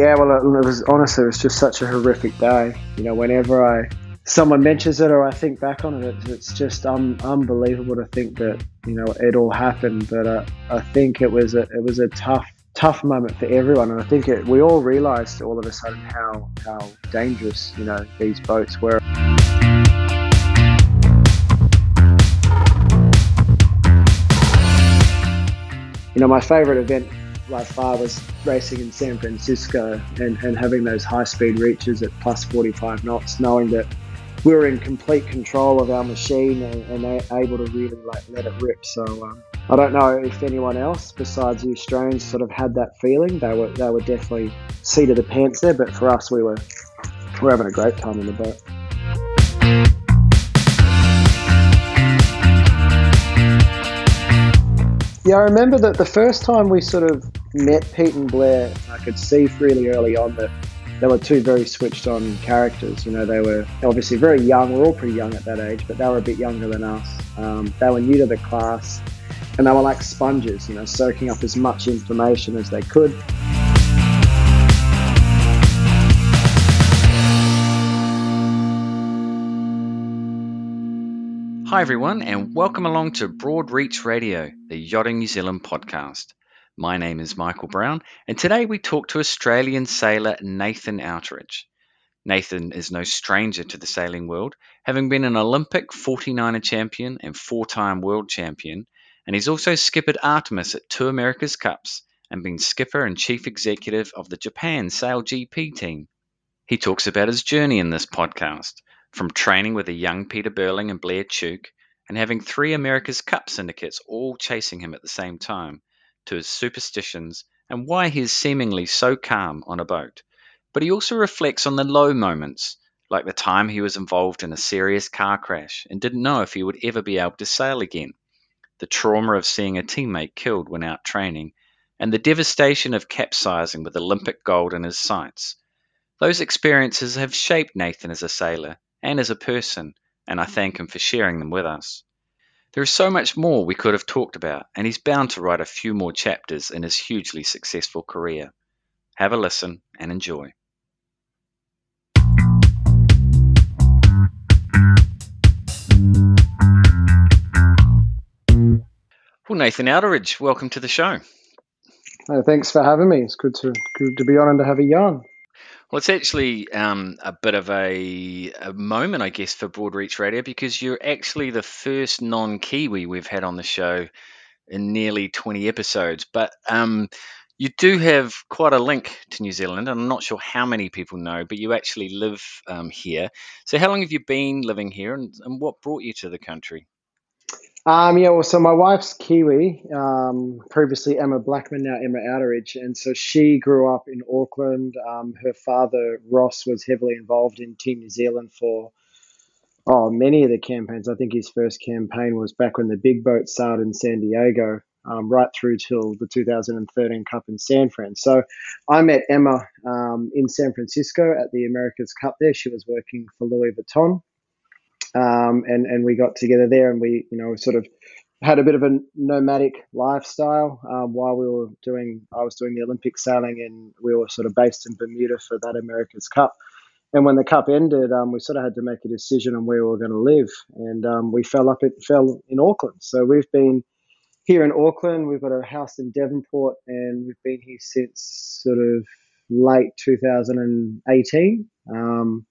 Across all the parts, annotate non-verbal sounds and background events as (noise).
Yeah, well, it was honestly, it was just such a horrific day. You know, whenever I someone mentions it or I think back on it, it's just um, unbelievable to think that you know it all happened. But uh, I think it was a it was a tough tough moment for everyone, and I think it, we all realised all of a sudden how how dangerous you know these boats were. You know, my favourite event by far was racing in San Francisco and, and having those high speed reaches at plus 45 knots, knowing that we were in complete control of our machine and, and able to really like let it rip. So um, I don't know if anyone else besides the Australians sort of had that feeling. They were they were definitely seat of the pants there, but for us we were we we're having a great time in the boat. Yeah, I remember that the first time we sort of met Pete and Blair, I could see really early on that they were two very switched on characters. You know, they were obviously very young. We're all pretty young at that age, but they were a bit younger than us. Um, they were new to the class, and they were like sponges. You know, soaking up as much information as they could. Hi, everyone, and welcome along to Broad Reach Radio, the Yachting New Zealand podcast. My name is Michael Brown, and today we talk to Australian sailor Nathan Outteridge. Nathan is no stranger to the sailing world, having been an Olympic 49er champion and four time world champion, and he's also skippered Artemis at two America's Cups and been skipper and chief executive of the Japan Sail GP team. He talks about his journey in this podcast, from training with a young Peter Burling and Blair Tuke, and having three America's Cup syndicates all chasing him at the same time to his superstitions and why he is seemingly so calm on a boat. But he also reflects on the low moments, like the time he was involved in a serious car crash and didn't know if he would ever be able to sail again, the trauma of seeing a teammate killed when out training, and the devastation of capsizing with Olympic gold in his sights. Those experiences have shaped Nathan as a sailor and as a person, and I thank him for sharing them with us. There is so much more we could have talked about, and he's bound to write a few more chapters in his hugely successful career. Have a listen and enjoy. Well, Nathan Outteridge, welcome to the show. thanks for having me. It's good to good to be on and to have a yarn. Well, it's actually um, a bit of a, a, moment, I guess, for Broadreach Radio because you're actually the first non Kiwi we've had on the show in nearly 20 episodes. But um, you do have quite a link to New Zealand. I'm not sure how many people know, but you actually live um, here. So, how long have you been living here and, and what brought you to the country? Um, yeah, well, so my wife's Kiwi, um, previously Emma Blackman, now Emma Outteridge. And so she grew up in Auckland. Um, her father, Ross, was heavily involved in Team New Zealand for oh, many of the campaigns. I think his first campaign was back when the big boat sailed in San Diego, um, right through till the 2013 Cup in San Fran. So I met Emma um, in San Francisco at the America's Cup there. She was working for Louis Vuitton um, and and we got together there, and we you know sort of had a bit of a nomadic lifestyle um, while we were doing. I was doing the Olympic sailing, and we were sort of based in Bermuda for that America's Cup. And when the cup ended, um, we sort of had to make a decision on where we were going to live, and um, we fell up. It fell in Auckland, so we've been here in Auckland. We've got a house in Devonport, and we've been here since sort of late 2018. Um,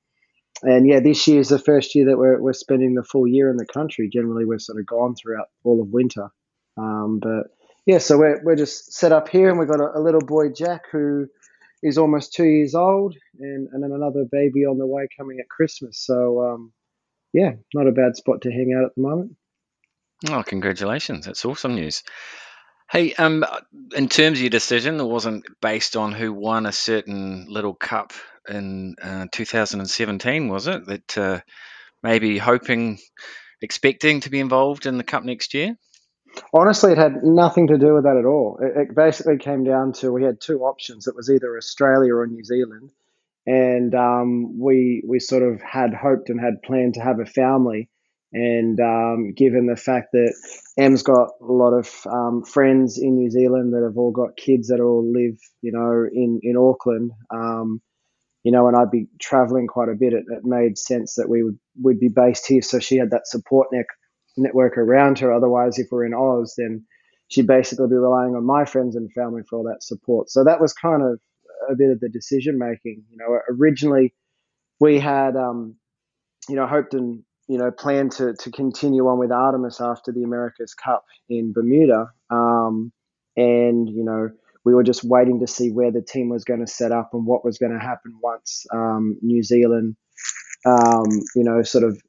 and yeah, this year is the first year that we're, we're spending the full year in the country. Generally, we're sort of gone throughout all of winter. Um, but yeah, so we're, we're just set up here and we've got a, a, little boy, Jack, who is almost two years old, and, and then another baby on the way coming at Christmas. So um, yeah, not a bad spot to hang out at the moment. Oh, congratulations. That's awesome news. Hey, um, in terms of your decision, it wasn't based on who won a certain little cup in uh, 2017, was it? That uh, maybe hoping, expecting to be involved in the Cup next year? Honestly, it had nothing to do with that at all. It, it basically came down to we had two options. It was either Australia or New Zealand, and um, we we sort of had hoped and had planned to have a family And um, given the fact that Em's got a lot of um, friends in New Zealand that have all got kids that all live, you know, in in Auckland, um, you know, and I'd be traveling quite a bit. It, it, made sense that we would would be based here, so she had that support net, network around her. Otherwise, if we're in Oz, then she'd basically be relying on my friends and family for all that support. So that was kind of a bit of the decision making. You know, originally we had, um, you know, hoped and you know, plan to, to continue on with Artemis after the America's Cup in Bermuda. Um, and, you know, we were just waiting to see where the team was going to set up and what was going to happen once um, New Zealand, um, you know, sort of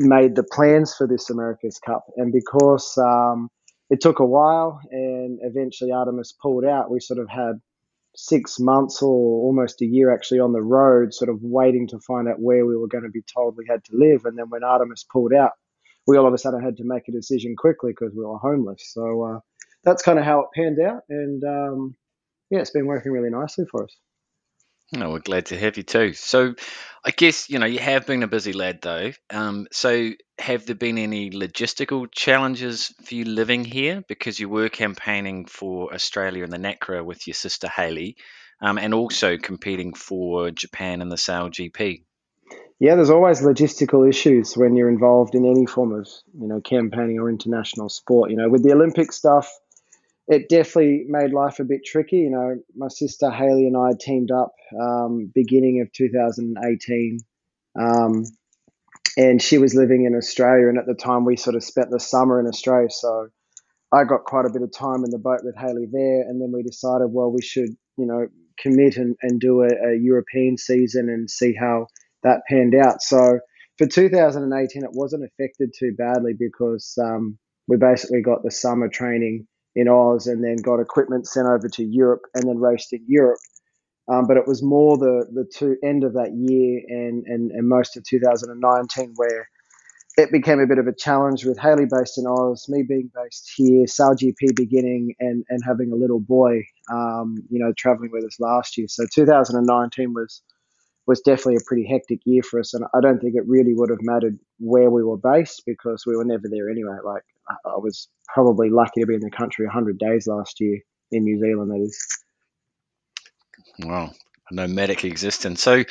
made the plans for this America's Cup. And because um, it took a while and eventually Artemis pulled out, we sort of had six months or almost a year actually on the road, sort of waiting to find out where we were going to be told we had to live. And then when Artemis pulled out, we all of a sudden had to make a decision quickly because we were homeless. So uh, that's kind of how it panned out. And um, yeah, it's been working really nicely for us. Oh, we're glad to have you too. So, I guess you know you have been a busy lad though. Um, so, have there been any logistical challenges for you living here because you were campaigning for Australia in the NACRA with your sister Haley, um, and also competing for Japan in the Sail GP? Yeah, there's always logistical issues when you're involved in any form of you know campaigning or international sport. You know, with the Olympic stuff it definitely made life a bit tricky. You know, my sister Haley and I teamed up um, beginning of 2018, um, and she was living in Australia. And at the time, we sort of spent the summer in Australia, so I got quite a bit of time in the boat with Haley there. And then we decided, well, we should, you know, commit and, and do a, a European season and see how that panned out. So for 2018, it wasn't affected too badly because um, we basically got the summer training in Oz and then got equipment sent over to Europe and then raced in Europe. Um, but it was more the the two end of that year and, and, and most of 2019 where it became a bit of a challenge with Haley based in Oz, me being based here, Sail GP beginning, and and having a little boy, um, you know, traveling with us last year. So 2019 was was definitely a pretty hectic year for us, and I don't think it really would have mattered where we were based because we were never there anyway. Like I was probably lucky to be in the country 100 days last year in New Zealand. That is. Wow, a nomadic existence. So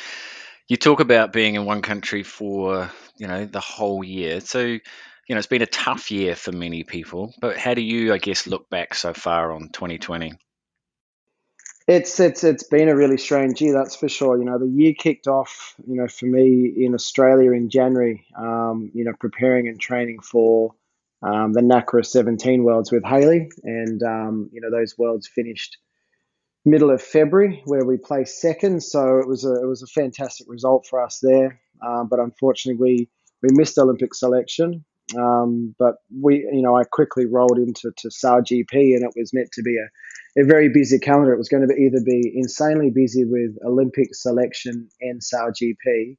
you talk about being in one country for you know the whole year. So you know it's been a tough year for many people. But how do you, I guess, look back so far on 2020? It's it's it's been a really strange year, that's for sure. You know, the year kicked off, you know, for me in Australia in January. Um, you know, preparing and training for um, the NACRA 17 Worlds with Haley, and um, you know those Worlds finished middle of February where we placed second. So it was a it was a fantastic result for us there. Um, but unfortunately, we we missed Olympic selection. Um, but we, you know, I quickly rolled into to Sail GP, and it was meant to be a a very busy calendar. It was going to be either be insanely busy with Olympic selection and Sail GP,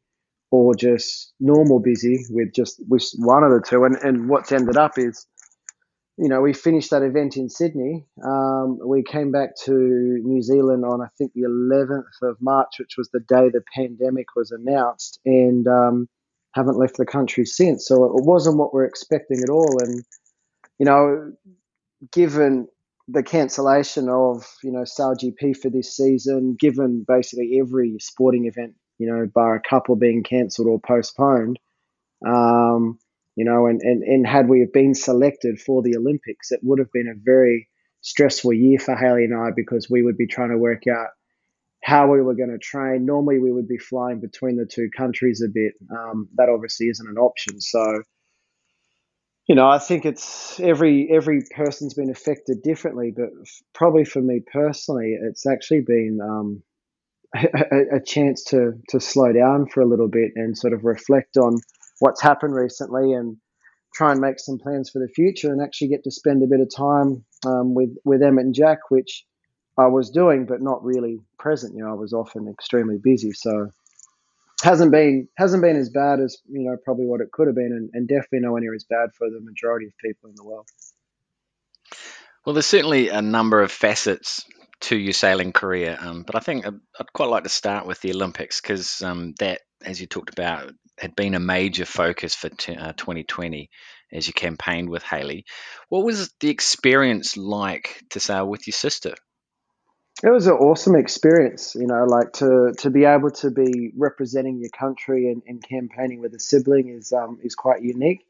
or just normal busy with just with one of the two. And and what's ended up is, you know, we finished that event in Sydney. Um, we came back to New Zealand on I think the 11th of March, which was the day the pandemic was announced, and um, haven't left the country since. So it wasn't what we're expecting at all. And you know, given the cancellation of you know Sail GP for this season, given basically every sporting event, you know, bar a couple being cancelled or postponed, um, you know, and, and and had we been selected for the Olympics, it would have been a very stressful year for Haley and I because we would be trying to work out how we were going to train. Normally, we would be flying between the two countries a bit. Um, that obviously isn't an option, so you know, I think it's every every person's been affected differently, but probably for me personally, it's actually been um, a, a, chance to to slow down for a little bit and sort of reflect on what's happened recently and try and make some plans for the future and actually get to spend a bit of time um, with with Emma and Jack, which I was doing, but not really present. You know, I was often extremely busy, so hasn't been hasn't been as bad as you know probably what it could have been, and, and definitely nowhere near as bad for the majority of people in the world. Well, there's certainly a number of facets to your sailing career, um, but I think I'd, quite like to start with the Olympics because um, that, as you talked about, had been a major focus for t- uh, 2020 as you campaigned with Haley. What was the experience like to sail with your sister? It was an awesome experience, you know, like to to be able to be representing your country and, and campaigning with a sibling is um, is quite unique.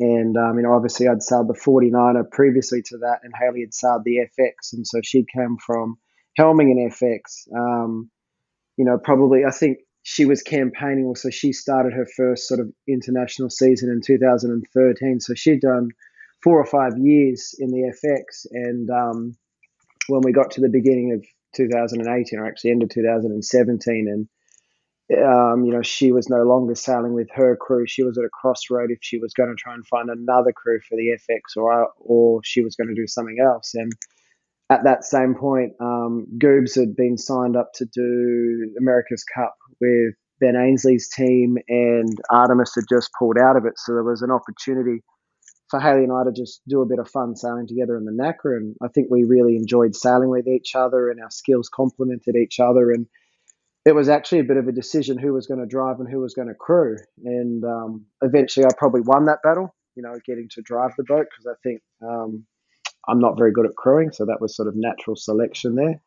And um, you know, obviously, I'd sailed the 49er previously to that, and Haley had sailed the FX, and so she came from helming an FX. Um, you know, probably I think she was campaigning also. She started her first sort of international season in 2013, so she'd done four or five years in the FX, and um, when we got to the beginning of 2018, or actually end of 2017, and um, you know, she was no longer sailing with her crew. She was at a crossroad if she was going to try and find another crew for the FX, or or she was going to do something else. And at that same point, um, Goobs had been signed up to do America's Cup with Ben Ainslie's team, and Artemis had just pulled out of it. So there was an opportunity for Haley and I to just do a bit of fun sailing together in the NACRA. And I think we really enjoyed sailing with each other and our skills complemented each other. And it was actually a bit of a decision who was going to drive and who was going to crew. And um, eventually I probably won that battle, you know, getting to drive the boat because I think um, I'm not very good at crewing. So that was sort of natural selection there.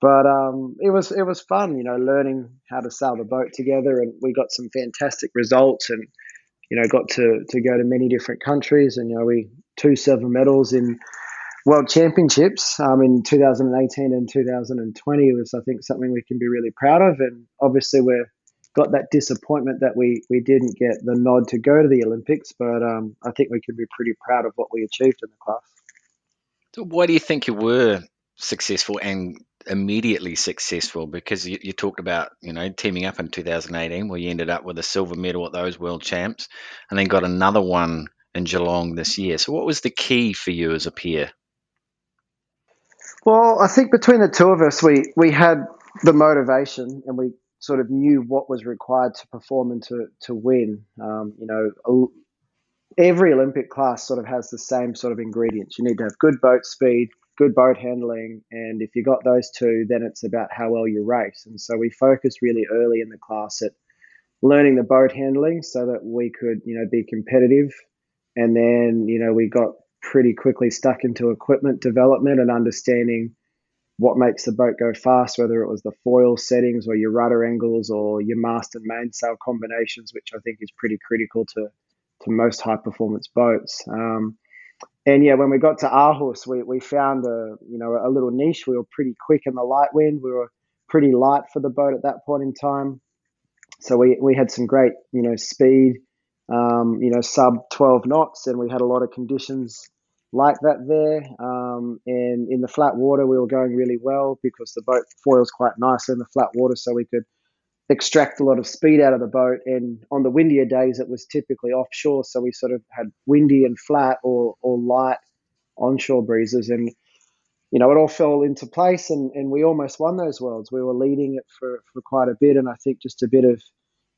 But um, it was it was fun, you know, learning how to sail the boat together, and we got some fantastic results, and you know, got to, to go to many different countries and, you know, we two silver medals in world championships um, in 2018 and 2020 was, I think, something we can be really proud of. And obviously we've got that disappointment that we, we didn't get the nod to go to the Olympics, but um, I think we can be pretty proud of what we achieved in the class. So why do you think you were successful and immediately successful because you, you, talked about you know teaming up in 2018 where you ended up with a silver medal at those world champs and then got another one in Geelong this year so what was the key for you as a peer well I think between the two of us we we had the motivation and we sort of knew what was required to perform and to to win um, you know every Olympic class sort of has the same sort of ingredients you need to have good boat speed good boat handling. And if you got those two, then it's about how well you race. And so we focused really early in the class at learning the boat handling so that we could, you know, be competitive. And then, you know, we got pretty quickly stuck into equipment development and understanding what makes the boat go fast, whether it was the foil settings or your rudder angles or your mast and mainsail combinations, which I think is pretty critical to to most high performance boats. Um, and yeah, when we got to Aarhus, we, we found a you know a little niche. We were pretty quick in the light wind. We were pretty light for the boat at that point in time. So we, we had some great you know speed, um, you know sub 12 knots, and we had a lot of conditions like that there. Um, and in the flat water, we were going really well because the boat foils quite nicely in the flat water, so we could extract a lot of speed out of the boat. And on the windier days, it was typically offshore, so we sort of had windy and flat or or light onshore breezes, and you know it all fell into place, and and we almost won those worlds. We were leading it for for quite a bit, and I think just a bit of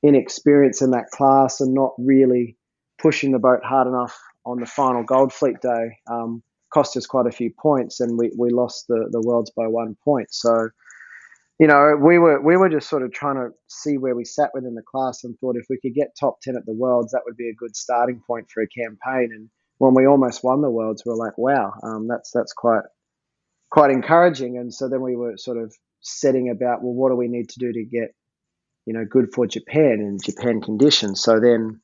inexperience in that class and not really pushing the boat hard enough on the final Gold Fleet day um, cost us quite a few points, and we, we lost the, the worlds by one point. So you know, we were we were just sort of trying to see where we sat within the class and thought if we could get top ten at the worlds, that would be a good starting point for a campaign. And when we almost won the worlds, we were like, wow, um, that's that's quite quite encouraging. And so then we were sort of setting about, well, what do we need to do to get, you know, good for Japan and Japan conditions. So then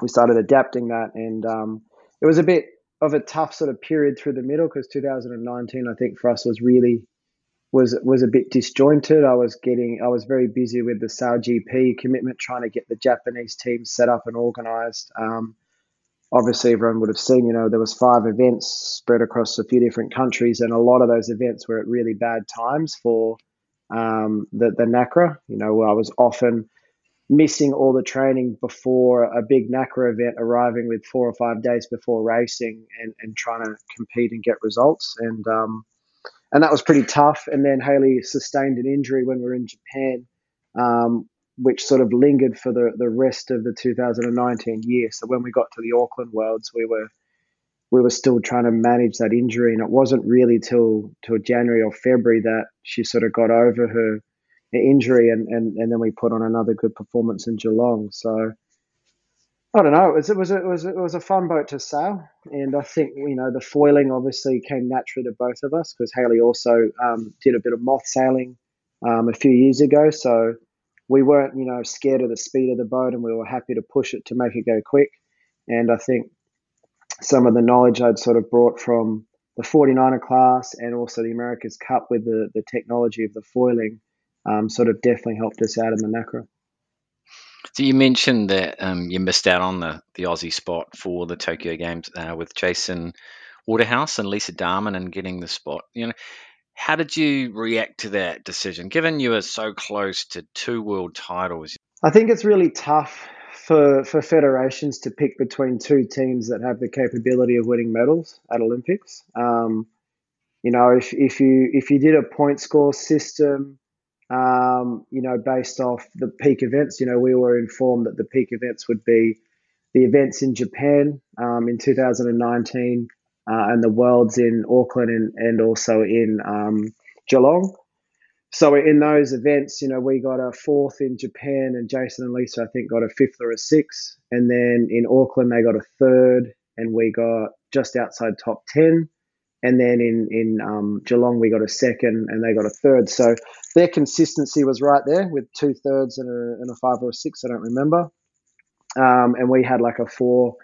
we started adapting that, and um, it was a bit of a tough sort of period through the middle because 2019, I think, for us was really was was a bit disjointed. I was getting I was very busy with the Sail GP commitment, trying to get the Japanese team set up and organised. Um, obviously, everyone would have seen, you know, there was five events spread across a few different countries, and a lot of those events were at really bad times for um, the the NACRA. You know, I was often missing all the training before a big NACRA event, arriving with four or five days before racing, and and trying to compete and get results. And um, and that was pretty tough. And then Haley sustained an injury when we were in Japan, um, which sort of lingered for the, the rest of the 2019 year. So when we got to the Auckland Worlds, we were we were still trying to manage that injury, and it wasn't really till till January or February that she sort of got over her injury, and, and, and then we put on another good performance in Geelong. So I don't know. It was it was it was it was a fun boat to sail, and I think you know the foiling obviously came naturally to both of us because Haley also um, did a bit of moth sailing um, a few years ago, so we weren't you know scared of the speed of the boat, and we were happy to push it to make it go quick. And I think some of the knowledge I'd sort of brought from the 49er class and also the America's Cup with the the technology of the foiling um, sort of definitely helped us out in the NACRA. So you mentioned that um, you missed out on the, the Aussie spot for the Tokyo Games uh, with Jason Waterhouse and Lisa Darmanin and getting the spot. You know, how did you react to that decision, given you were so close to two world titles? I think it's really tough for for federations to pick between two teams that have the capability of winning medals at Olympics. Um, you know, if, if you if you did a point score system um, you know, based off the peak events. You know, we were informed that the peak events would be the events in Japan um, in 2019 uh, and the Worlds in Auckland and, and also in um, Geelong. So in those events, you know, we got a fourth in Japan, and Jason and Lisa, I think, got a fifth or a sixth. And then in Auckland, they got a third, and we got just outside top ten. And then in in um, Geelong, we got a second, and they got a third. So their consistency was right there with two thirds and a, and a five or a six. I don't remember. Um, and we had like a four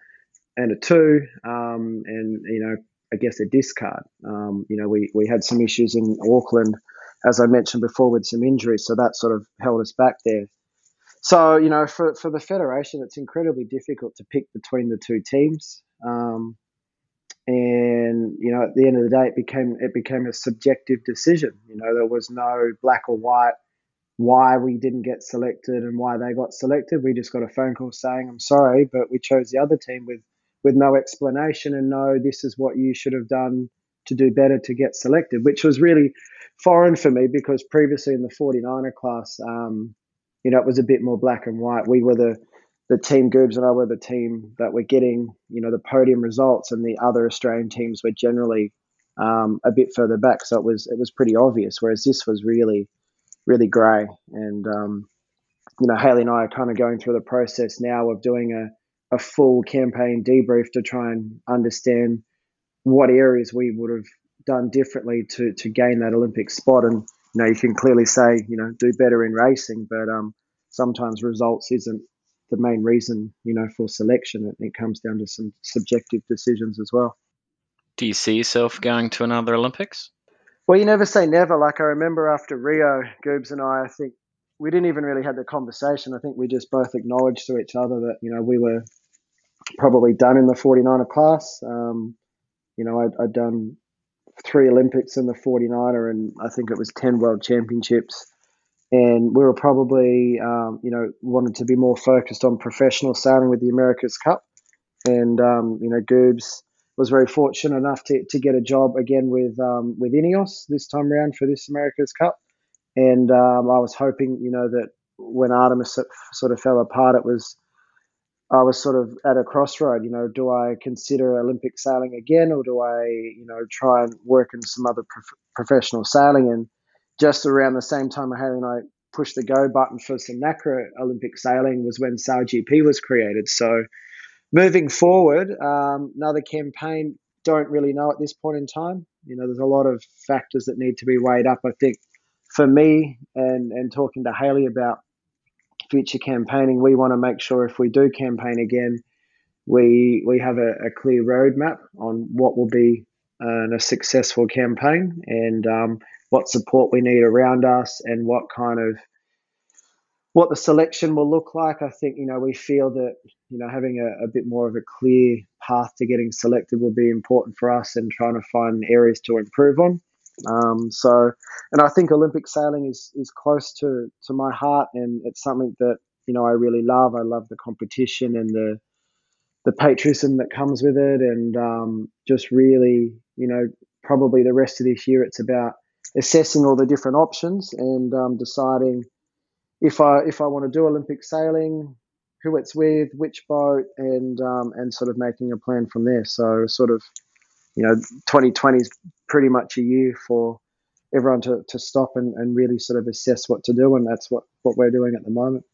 and a two, um, and you know, I guess a discard. Um, you know, we we had some issues in Auckland, as I mentioned before, with some injuries, so that sort of held us back there. So you know, for for the federation, it's incredibly difficult to pick between the two teams. Um, and you know at the end of the day it became it became a subjective decision you know there was no black or white why we didn't get selected and why they got selected we just got a phone call saying i'm sorry but we chose the other team with with no explanation and no this is what you should have done to do better to get selected which was really foreign for me because previously in the 49er class um, you know it was a bit more black and white we were the the team Goobs and I were the team that were getting, you know, the podium results, and the other Australian teams were generally um, a bit further back. So it was it was pretty obvious. Whereas this was really, really grey. And um, you know, Haley and I are kind of going through the process now of doing a, a full campaign debrief to try and understand what areas we would have done differently to to gain that Olympic spot. And you know, you can clearly say, you know, do better in racing, but um, sometimes results isn't the main reason, you know, for selection. It, it comes down to some subjective decisions as well. Do you see yourself going to another Olympics? Well, you never say never. Like I remember after Rio, Goobs and I, I think we didn't even really have the conversation. I think we just both acknowledged to each other that you know we were probably done in the 49er class. Um, you know, I'd, I'd, done three Olympics in the 49er, and I think it was 10 World Championships. And we were probably um, you know wanted to be more focused on professional sailing with the America's Cup, and um, you know Goobs was very fortunate enough to, to get a job again with um, with Ineos this time around for this America's Cup, and um, I was hoping you know that when Artemis sort of fell apart, it was I was sort of at a crossroad. You know, do I consider Olympic sailing again, or do I you know try and work in some other prof- professional sailing and just around the same time Haley and I pushed the go button for some NACRA Olympic sailing was when SailGP was created. So moving forward, um, another campaign, don't really know at this point in time. You know, there's a lot of factors that need to be weighed up. I think for me and, and talking to Haley about future campaigning, we want to make sure if we do campaign again, we we have a, a clear roadmap on what will be uh, a successful campaign and um, what support we need around us and what kind of what the selection will look like. I think you know we feel that you know having a, a, bit more of a clear path to getting selected will be important for us and trying to find areas to improve on. Um, so, and I think Olympic sailing is is close to to my heart, and it's something that you know I really love. I love the competition and the the patriotism that comes with it, and um, just really, you know, probably the rest of this year it's about assessing all the different options and um, deciding if I if I want to do Olympic sailing, who it's with, which boat, and um, and sort of making a plan from there. So sort of, you know, 2020 is pretty much a year for everyone to, to stop and, and really sort of assess what to do, and that's what, what we're doing at the moment.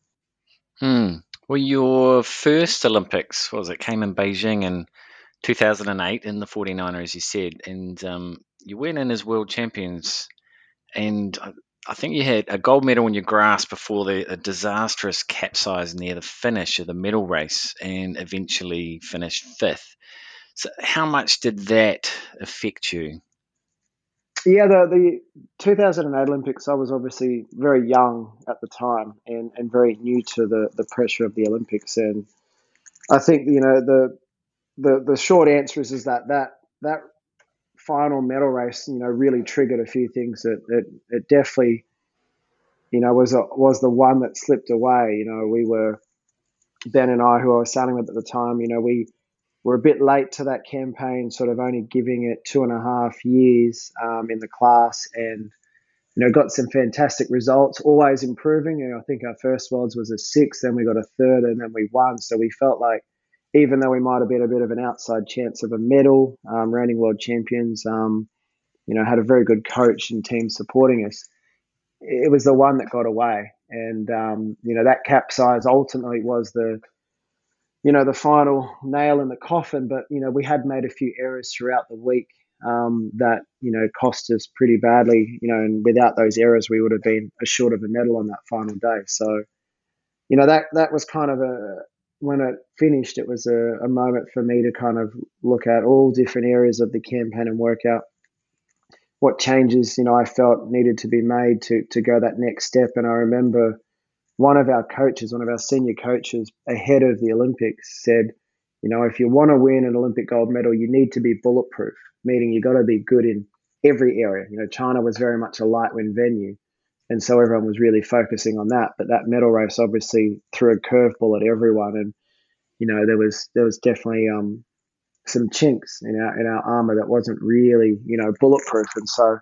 Hmm. Well, your first Olympics was it came in Beijing in 2008 in the 49er, as you said, and um, you went in as world champions, and I think you had a gold medal in your grasp before the a disastrous capsize near the finish of the medal race, and eventually finished fifth. So, how much did that affect you? Yeah, the, the 2008 Olympics, I was obviously very young at the time and, and very new to the, the pressure of the Olympics. And I think, you know, the the, the short answer is, is that, that that final medal race, you know, really triggered a few things. It, it, it definitely, you know, was a, was the one that slipped away. You know, we were, Ben and I, who I was sailing with at the time, you know, we we're a bit late to that campaign, sort of only giving it two and a half years um, in the class, and you know got some fantastic results. Always improving. Know, I think our first worlds was a six, then we got a third, and then we won. So we felt like even though we might have been a bit of an outside chance of a medal, um, reigning world champions, um, you know, had a very good coach and team supporting us. It was the one that got away, and um, you know that capsize ultimately was the you know, the final nail in the coffin. But, you know, we had made a few errors throughout the week um, that, you know, cost us pretty badly, you know, and without those errors, we would have been short of a medal on that final day. So, you know, that, that was kind of a, when it finished, it was a, a moment for me to kind of look at all different areas of the campaign and work out what changes, you know, I felt needed to be made to, to go that next step. And I remember, one of our coaches, one of our senior coaches ahead of the Olympics said, you know, if you want to win an Olympic gold medal, you need to be bulletproof, meaning you got to be good in every area. You know, China was very much a light wind venue. And so everyone was really focusing on that. But that medal race obviously threw a curveball at everyone. And, you know, there was there was definitely um, some chinks in our in our armor that wasn't really, you know, bulletproof. And so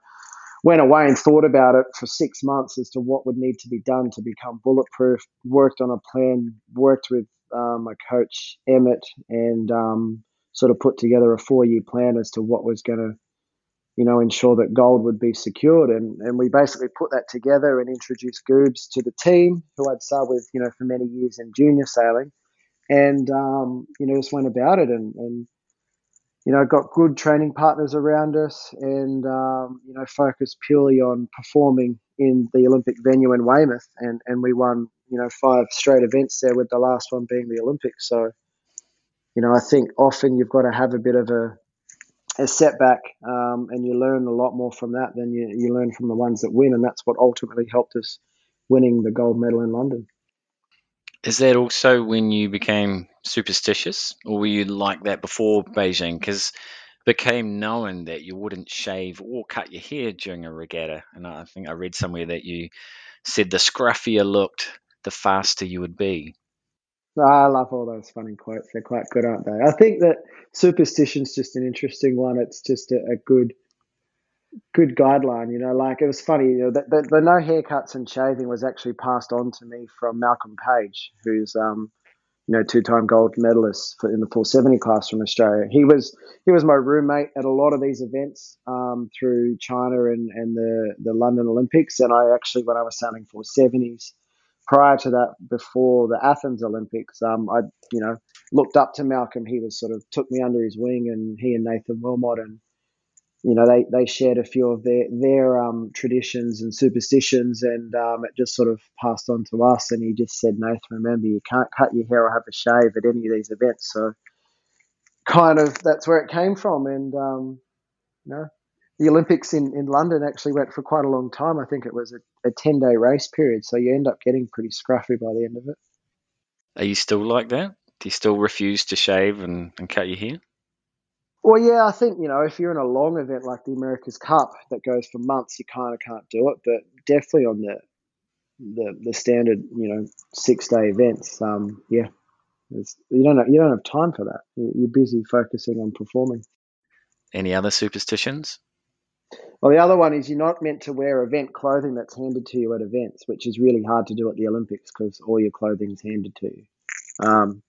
went away and thought about it for six months as to what would need to be done to become bulletproof. Worked on a plan, worked with um, my coach Emmett, and um, sort of put together a four-year plan as to what was going to, you know, ensure that gold would be secured. And and we basically put that together and introduced Goobs to the team, who I'd sailed with, you know, for many years in junior sailing, and um, you know, just went about it and and you know, got good training partners around us and, um, you know, focused purely on performing in the Olympic venue in Weymouth. And, and we won, you know, five straight events there, with the last one being the Olympics. So, you know, I think often you've got to have a bit of a, a setback um, and you learn a lot more from that than you, you learn from the ones that win. And that's what ultimately helped us winning the gold medal in London. Is that also when you became superstitious, or were you like that before Beijing? Because became known that you wouldn't shave or cut your hair during a regatta, and I think I read somewhere that you said the scruffier looked, the faster you would be. I love all those funny quotes. They're quite good, aren't they? I think that superstition's just an interesting one. It's just a, a good good guideline. You know, like it was funny. You know, the, the, the, no haircuts and shaving was actually passed on to me from Malcolm Page, who's um, you know two-time gold medalist for, in the 470 class from Australia. He was he was my roommate at a lot of these events um, through China and and the the London Olympics. And I actually, when I was sailing 470s. Prior to that, before the Athens Olympics, um, I, you know, looked up to Malcolm. He was sort of took me under his wing, and he and Nathan Wilmot and you know, they, they shared a few of their their um, traditions and superstitions, and um, it just sort of passed on to us. And he just said, Nathan, remember, you can't cut your hair or have a shave at any of these events. So, kind of that's where it came from. And um, you know, the Olympics in, in London actually went for quite a long time. I think it was a, ten day race period, so you end up getting pretty scruffy by the end of it. Are you still like that? Do you still refuse to shave and, and cut your hair? Well, yeah, I think you know if you're in a long event like the America's Cup that goes for months, you kind of can't do it. But definitely on the the, the standard, you know, six day events, um, yeah, you don't have, you don't have time for that. You're busy focusing on performing. Any other superstitions? Well, the other one is you're not meant to wear event clothing that's handed to you at events, which is really hard to do at the Olympics because all your clothing is handed to you. Um,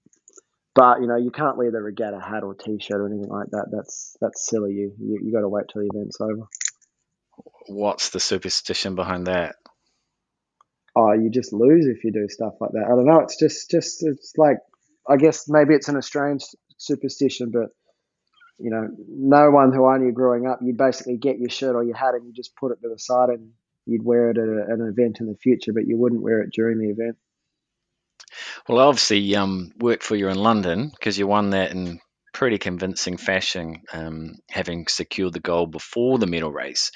but you know, you can't wear the regatta hat or t-shirt or anything like that. That's that's silly. You you, you got to wait till the event's over. What's the superstition behind that? Oh, you just lose if you do stuff like that. I don't know. It's just, just it's like, I guess maybe it's an Australian superstition, but you know, no one who I knew growing up, you'd basically get your shirt or your hat and you just put it to the side and you'd wear it at a, an event in the future, but you wouldn't wear it during the event. Well, obviously, um, worked for you in London because you won that in pretty convincing fashion, um, having secured the gold before the medal race.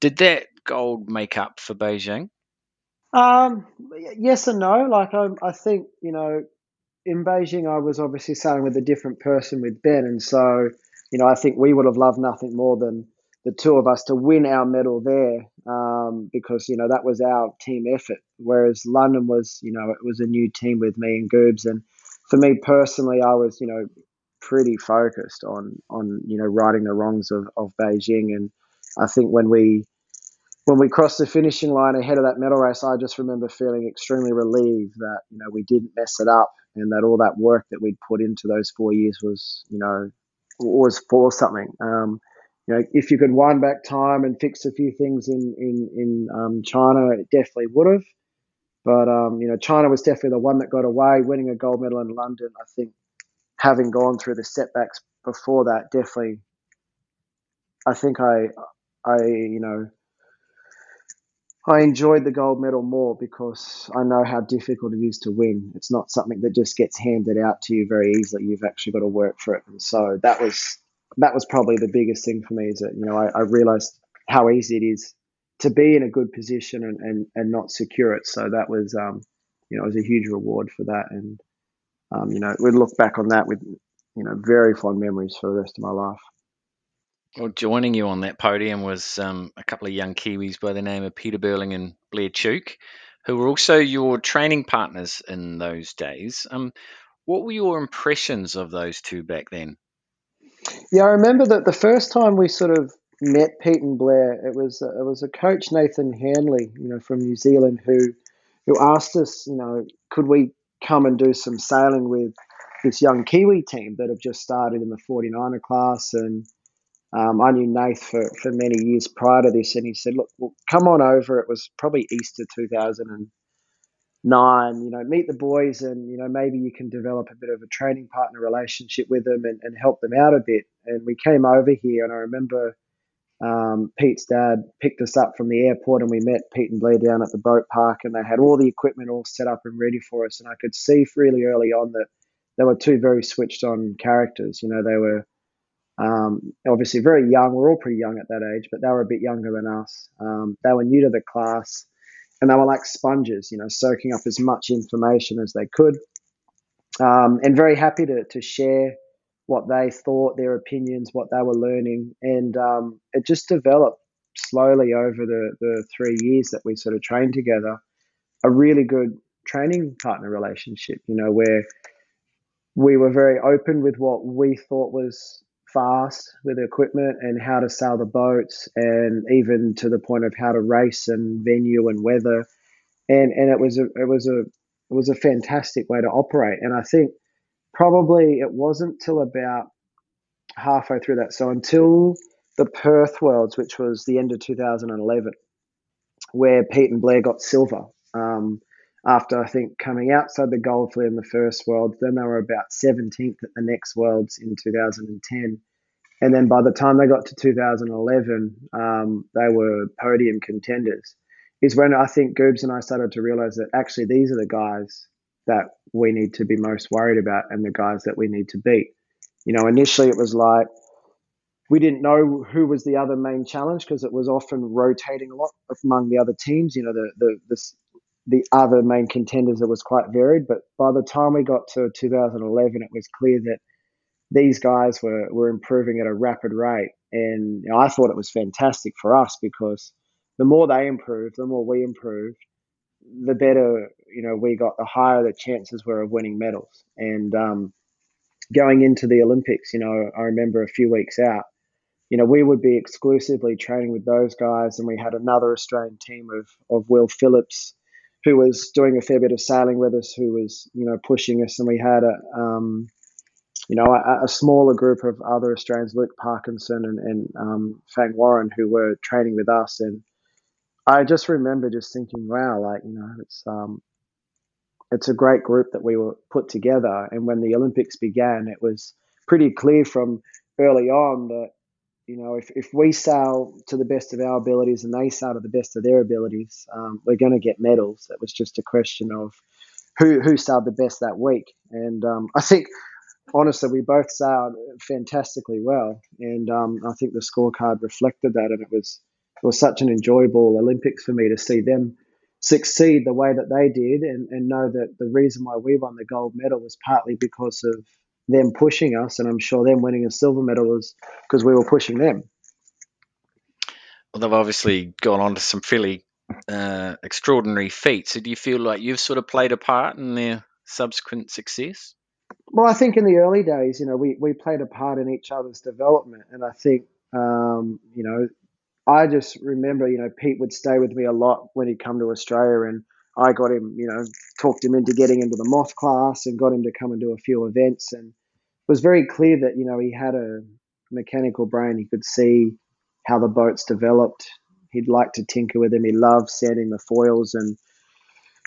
Did that gold make up for Beijing? Um, yes and no. Like I, I think you know, in Beijing, I was obviously sailing with a different person with Ben, and so you know, I think we would have loved nothing more than the two of us to win our medal there um, because you know that was our team effort. Whereas London was, you know, it was a new team with me and Goobs, and for me personally, I was, you know, pretty focused on on you know righting the wrongs of, of Beijing. And I think when we when we crossed the finishing line ahead of that medal race, I just remember feeling extremely relieved that you know we didn't mess it up and that all that work that we'd put into those four years was you know was for something. Um, you know, if you could wind back time and fix a few things in in in um, China, it definitely would have. But um, you know, China was definitely the one that got away, winning a gold medal in London. I think having gone through the setbacks before that, definitely, I think I, I you know, I enjoyed the gold medal more because I know how difficult it is to win. It's not something that just gets handed out to you very easily. You've actually got to work for it, and so that was that was probably the biggest thing for me. Is that you know I, I realized how easy it is to be in a good position and, and, and not secure it. So that was um, you know it was a huge reward for that, and um, you know we look back on that with you know very fond memories for the rest of my life. Well, joining you on that podium was um, a couple of young Kiwis by the name of Peter Burling and Blair Tuke, who were also your training partners in those days. Um, what were your impressions of those two back then? Yeah, I remember that the first time we sort of met Pete and Blair, it was uh, it was a coach Nathan Hanley, you know, from New Zealand, who who asked us, you know, could we come and do some sailing with this young Kiwi team that have just started in the 49er class and um, I knew Nath for, for many years prior to this, and he said, "Look, well, come on over." It was probably Easter 2009. You know, meet the boys, and you know maybe you can develop a bit of a training partner relationship with them and, and help them out a bit. And we came over here, and I remember um, Pete's dad picked us up from the airport, and we met Pete and Blair down at the boat park, and they had all the equipment all set up and ready for us. And I could see really early on that they were two very switched on characters. You know, they were um, obviously, very young. We're all pretty young at that age, but they were a bit younger than us. Um, they were new to the class, and they were like sponges, you know, soaking up as much information as they could, um, and very happy to to share what they thought, their opinions, what they were learning, and um, it just developed slowly over the the three years that we sort of trained together. A really good training partner relationship, you know, where we were very open with what we thought was fast with equipment and how to sail the boats and even to the point of how to race and venue and weather. And and it was a it was a it was a fantastic way to operate. And I think probably it wasn't till about halfway through that so until the Perth Worlds which was the end of 2011 where Pete and Blair got silver. Um, after I think coming outside the gold fleet in the first world. Then they were about 17th at the next worlds in 2010. And then by the time they got to 2011, um, they were podium contenders. Is when I think Goobs and I started to realize that actually these are the guys that we need to be most worried about and the guys that we need to beat. You know, initially it was like we didn't know who was the other main challenge because it was often rotating a lot among the other teams. You know, the the the, the other main contenders it was quite varied. But by the time we got to 2011, it was clear that these guys were, were improving at a rapid rate. And you know, I thought it was fantastic for us because the more they improved, the more we improved, the better you know we got, the higher the chances were of winning medals. And um, going into the Olympics, you know, I remember a few weeks out, you know, we would be exclusively training with those guys, and we had another Australian team of of Will Phillips, who was doing a fair bit of sailing with us, who was you know pushing us, and we had a um, you know, a, a, smaller group of other Australians, Luke Parkinson and, and um, Fang Warren, who were training with us. And I just remember just thinking, wow, like, you know, it's, um, it's a great group that we were put together. And when the Olympics began, it was pretty clear from early on that, you know, if, if we sail to the best of our abilities and they sail to the best of their abilities, um, we're going to get medals. It was just a question of who, who sailed the best that week. And um, I think honestly, we both sailed fantastically well, and um, I think the scorecard reflected that. And it was it was such an enjoyable Olympics for me to see them succeed the way that they did, and, and know that the reason why we won the gold medal was partly because of them pushing us, and I'm sure them winning a silver medal was because we were pushing them. Well, they've obviously gone on to some fairly uh, extraordinary feats. So do you feel like you've sort of played a part in their subsequent success? Well, I think in the early days, you know, we, we played a part in each other's development. And I think, um, you know, I just remember, you know, Pete would stay with me a lot when he'd come to Australia and I got him, you know, talked him into getting into the moth class and got him to come and do a few events. And it was very clear that, you know, he had a mechanical brain. He could see how the boats developed. He'd like to tinker with them. He loved sanding the foils and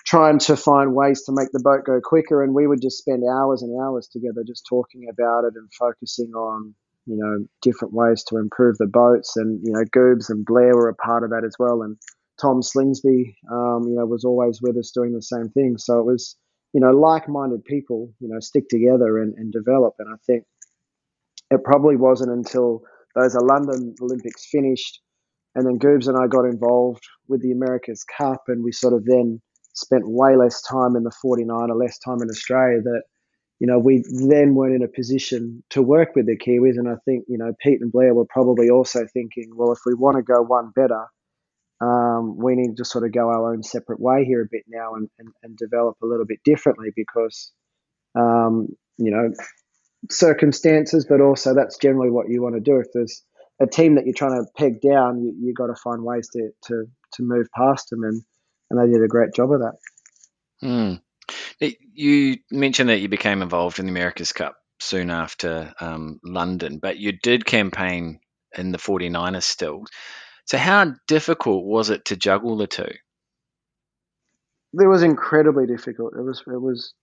trying to find ways to make the boat go quicker. And we would just spend hours and hours together just talking about it and focusing on, you know, different ways to improve the boats. And, you know, Goobs and Blair were a part of that as well. And Tom Slingsby, um, you know, was always with us doing the same thing. So it was, you know, like minded people, you know, stick together and, and develop. And I think it probably wasn't until those London Olympics finished and then Goobs and I got involved with the America's Cup and we sort of then spent way less time in the 49er less time in Australia that, you know, we then weren't in a position to work with the Kiwis. And I think, you know, Pete and Blair were probably also thinking, well, if we want to go one better, um, we need to sort of go our own separate way here a bit now and, and, and develop a little bit differently because, um, you know, circumstances, but also that's generally what you want to do. If there's a team that you're trying to peg down, you, you got to find ways to, to, to move past them. And, and they did a great job of that. Mm. You mentioned that you became involved in the America's Cup soon after um, London, but you did campaign in the 49ers still. So, how difficult was it to juggle the two? It was incredibly difficult. It was it was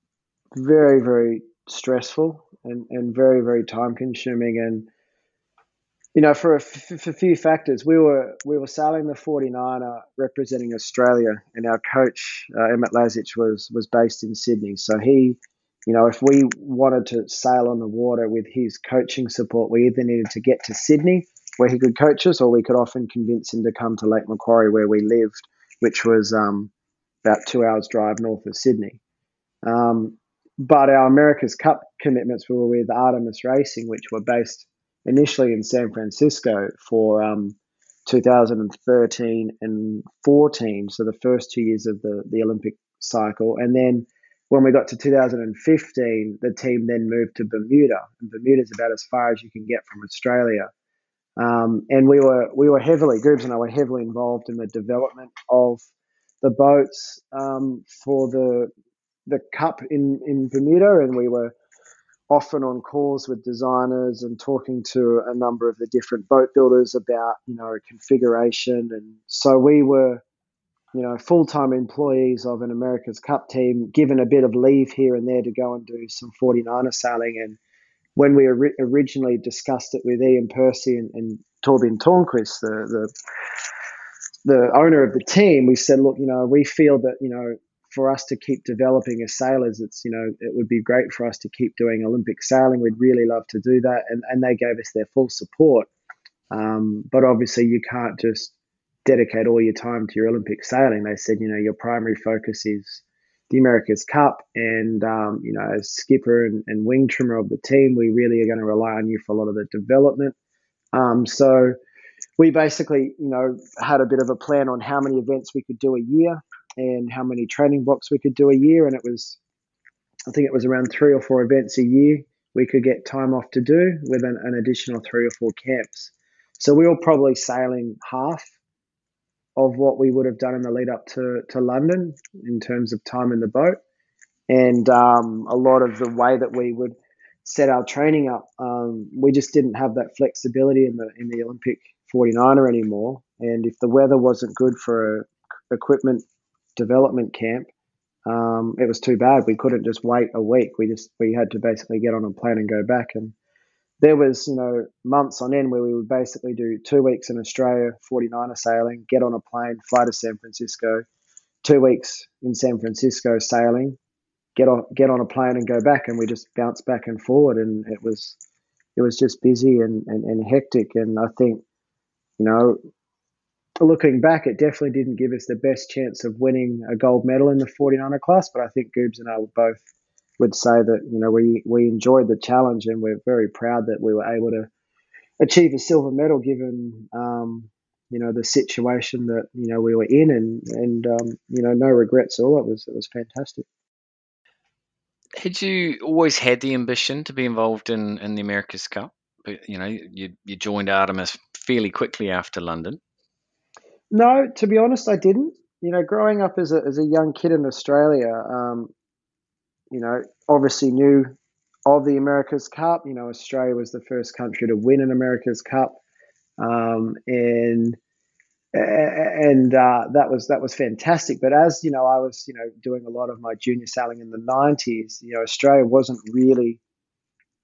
very very stressful and, and very very time consuming and you know, for for a few factors, we were we were sailing the 49er representing Australia, and our coach uh, Emmett Lazich was was based in Sydney. So he, you know, if we wanted to sail on the water with his coaching support, we either needed to get to Sydney where he could coach us, or we could often convince him to come to Lake Macquarie where we lived, which was um, about two hours drive north of Sydney. Um, but our America's Cup commitments were with Artemis Racing, which were based initially in San Francisco for um, 2013 and 14, so the first two years of the, the Olympic cycle. And then when we got to 2015, the team then moved to Bermuda. And Bermuda is about as far as you can get from Australia. Um, and we were we were heavily Goobs and I were heavily involved in the development of the boats um, for the the cup in in Bermuda, and we were often on calls with designers and talking to a number of the different boat builders about you know configuration. And so we were you know full-time employees of an America's Cup team given a bit of leave here and there to go and do some 49er sailing. And when we ori- originally discussed it with Iain Percy and, and Torbjörn Törnqvist the, the the owner of the team we said look you know we feel that you know for us to keep developing as sailors, it's you know it would be great for us to keep doing Olympic sailing. We'd really love to do that, and and they gave us their full support. Um, but obviously, you can't just dedicate all your time to your Olympic sailing. They said, you know, your primary focus is the America's Cup, and um, you know, as skipper and, and, wing trimmer of the team, we really are going to rely on you for a lot of the development. Um, so we basically, you know, had a bit of a plan on how many events we could do a year and how many training blocks we could do a year. And it was, I think it was around three or four events a year we could get time off to do with an, an additional three or four camps. So we were probably sailing half of what we would have done in the lead up to, to London in terms of time in the boat. And um, a lot of the way that we would set our training up, um, we just didn't have that flexibility in the in the Olympic 49er anymore. And if the weather wasn't good for a equipment development camp, um, it was too bad. We couldn't just wait a week. We just we had to basically get on a plane and go back. And there was you know months on end where we would basically do two weeks in Australia, 49er sailing, get on a plane, fly to San Francisco, two weeks in San Francisco sailing, get on get on a plane and go back, and we just bounced back and forward, and it was it was just busy and, and, and hectic. And I think you know looking back, it definitely didn't give us the best chance of winning a gold medal in the 49er class, but I think Goobs and I were both would say that you know we we enjoyed the challenge and we're very proud that we were able to achieve a silver medal given um, you know the situation that you know we were in and and um, you know no regrets at all. It was it was fantastic. Had you always had the ambition to be involved in in the America's Cup? But you know you you joined Artemis fairly quickly after London. No, to be honest, I didn't. You know, growing up as a as a young kid in Australia, um, you know, obviously knew of the America's Cup. You know, Australia was the first country to win an America's Cup, um, and and uh, that was that was fantastic. But as you know, I was you know doing a lot of my junior sailing in the '90s. You know, Australia wasn't really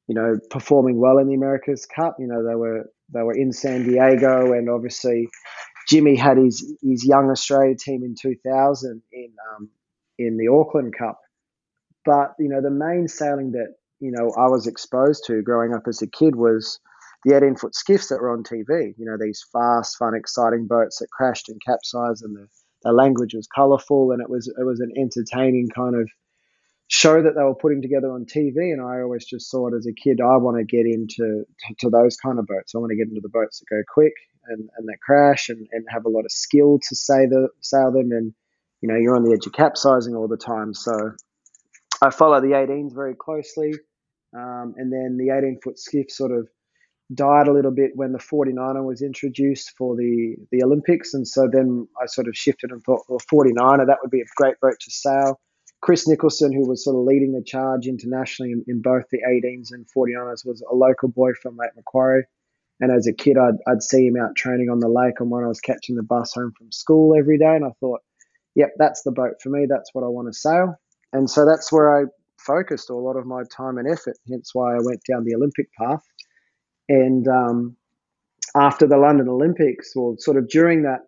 you know performing well in the America's Cup. You know, they were they were in San Diego, and obviously Jimmy had his his young Australia team in 2000 in um, in the Auckland Cup. But you know, the main sailing that you know I was exposed to growing up as a kid was the 18 foot skiffs that were on TV. You know, these fast, fun, exciting boats that crashed and capsized, and the, the language was colourful, and it was it was an entertaining kind of show that they were putting together on TV. And I always just thought as a kid, I want to get into to, to those kind of boats. I want to get into the boats that go quick and, and that crash and, and have a lot of skill to say the, sail them. And, you know, you're on the edge of capsizing all the time. So I follow the 18s very closely. Um, and then the 18 foot skiff sort of died a little bit when the 49er was introduced for the, the Olympics. And so then I sort of shifted and thought, well, 49er, that would be a great boat to sail. Chris Nicholson, who was sort of leading the charge internationally in, in both the 18s and 49ers, was a local boy from Lake Macquarie. And as a kid, I'd, I'd see him out training on the lake and when I was catching the bus home from school every day. And I thought, yep, that's the boat for me. That's what I want to sail. And so that's where I focused a lot of my time and effort. Hence why I went down the Olympic path. And um, after the London Olympics, or sort of during that,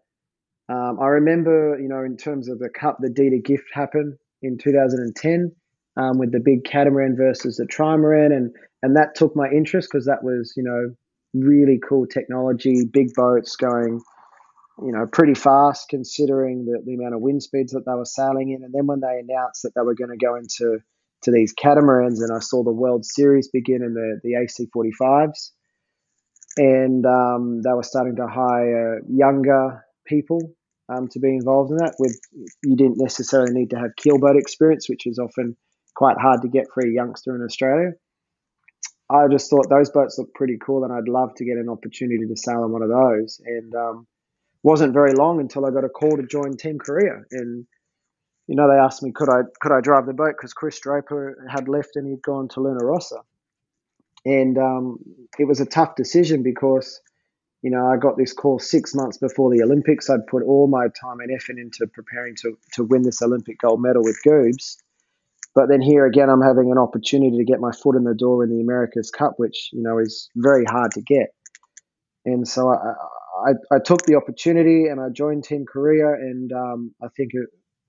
um, I remember, you know, in terms of the cup, the Deed of Gift happened in 2010 um, with the big catamaran versus the trimaran, and and that took my interest because that was, you know, really cool technology, big boats going, you know, pretty fast considering the, the amount of wind speeds that they were sailing in. And then when they announced that they were going to go into to these catamarans, and I saw the World Series begin in the the AC45s, and um, they were starting to hire younger people um, to be involved in that. With you didn't necessarily need to have keelboat experience, which is often quite hard to get for a youngster in Australia. I just thought those boats looked pretty cool, and I'd love to get an opportunity to sail on one of those. And um, wasn't very long until I got a call to join Team Korea, and you know they asked me could I could I drive the boat because Chris Draper had left and he'd gone to Luna Rossa, and um, it was a tough decision because you know I got this call six months before the Olympics. I'd put all my time and effort into preparing to to win this Olympic gold medal with Goobs but then here again, I'm having an opportunity to get my foot in the door in the America's Cup, which you know is very hard to get. And so I, I, I took the opportunity and I joined Team Korea, and um, I think it,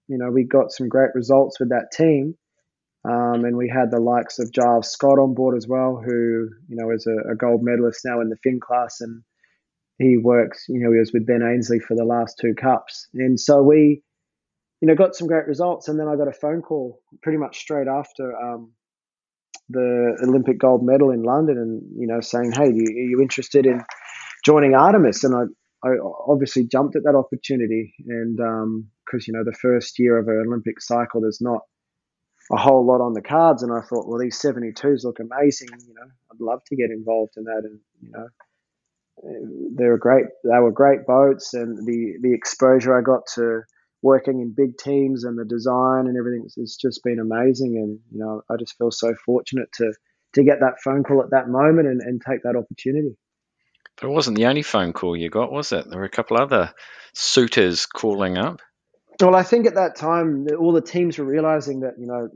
you know we got some great results with that team. Um, and we had the likes of Giles Scott on board as well, who you know is a, a gold medalist now in the Finn class, and he works. You know, he was with Ben Ainslie for the last two cups, and so we you know, got some great results. And then I got a phone call pretty much straight after um, the Olympic gold medal in London and, you know, saying, hey, you, are you interested in joining Artemis? And I, I obviously jumped at that opportunity. And because, um, you know, the first year of an Olympic cycle, there's not a whole lot on the cards. And I thought, well, these 72s look amazing. You know, I'd love to get involved in that. And, you know, they were great. They were great boats, and the the exposure I got to working in big teams and the design and everything it's just been amazing and you know I just feel so fortunate to to get that phone call at that moment and, and take that opportunity. But it wasn't the only phone call you got, was it? There were a couple other suitors calling up. Well, I think at that time, all the teams were realizing that, you know,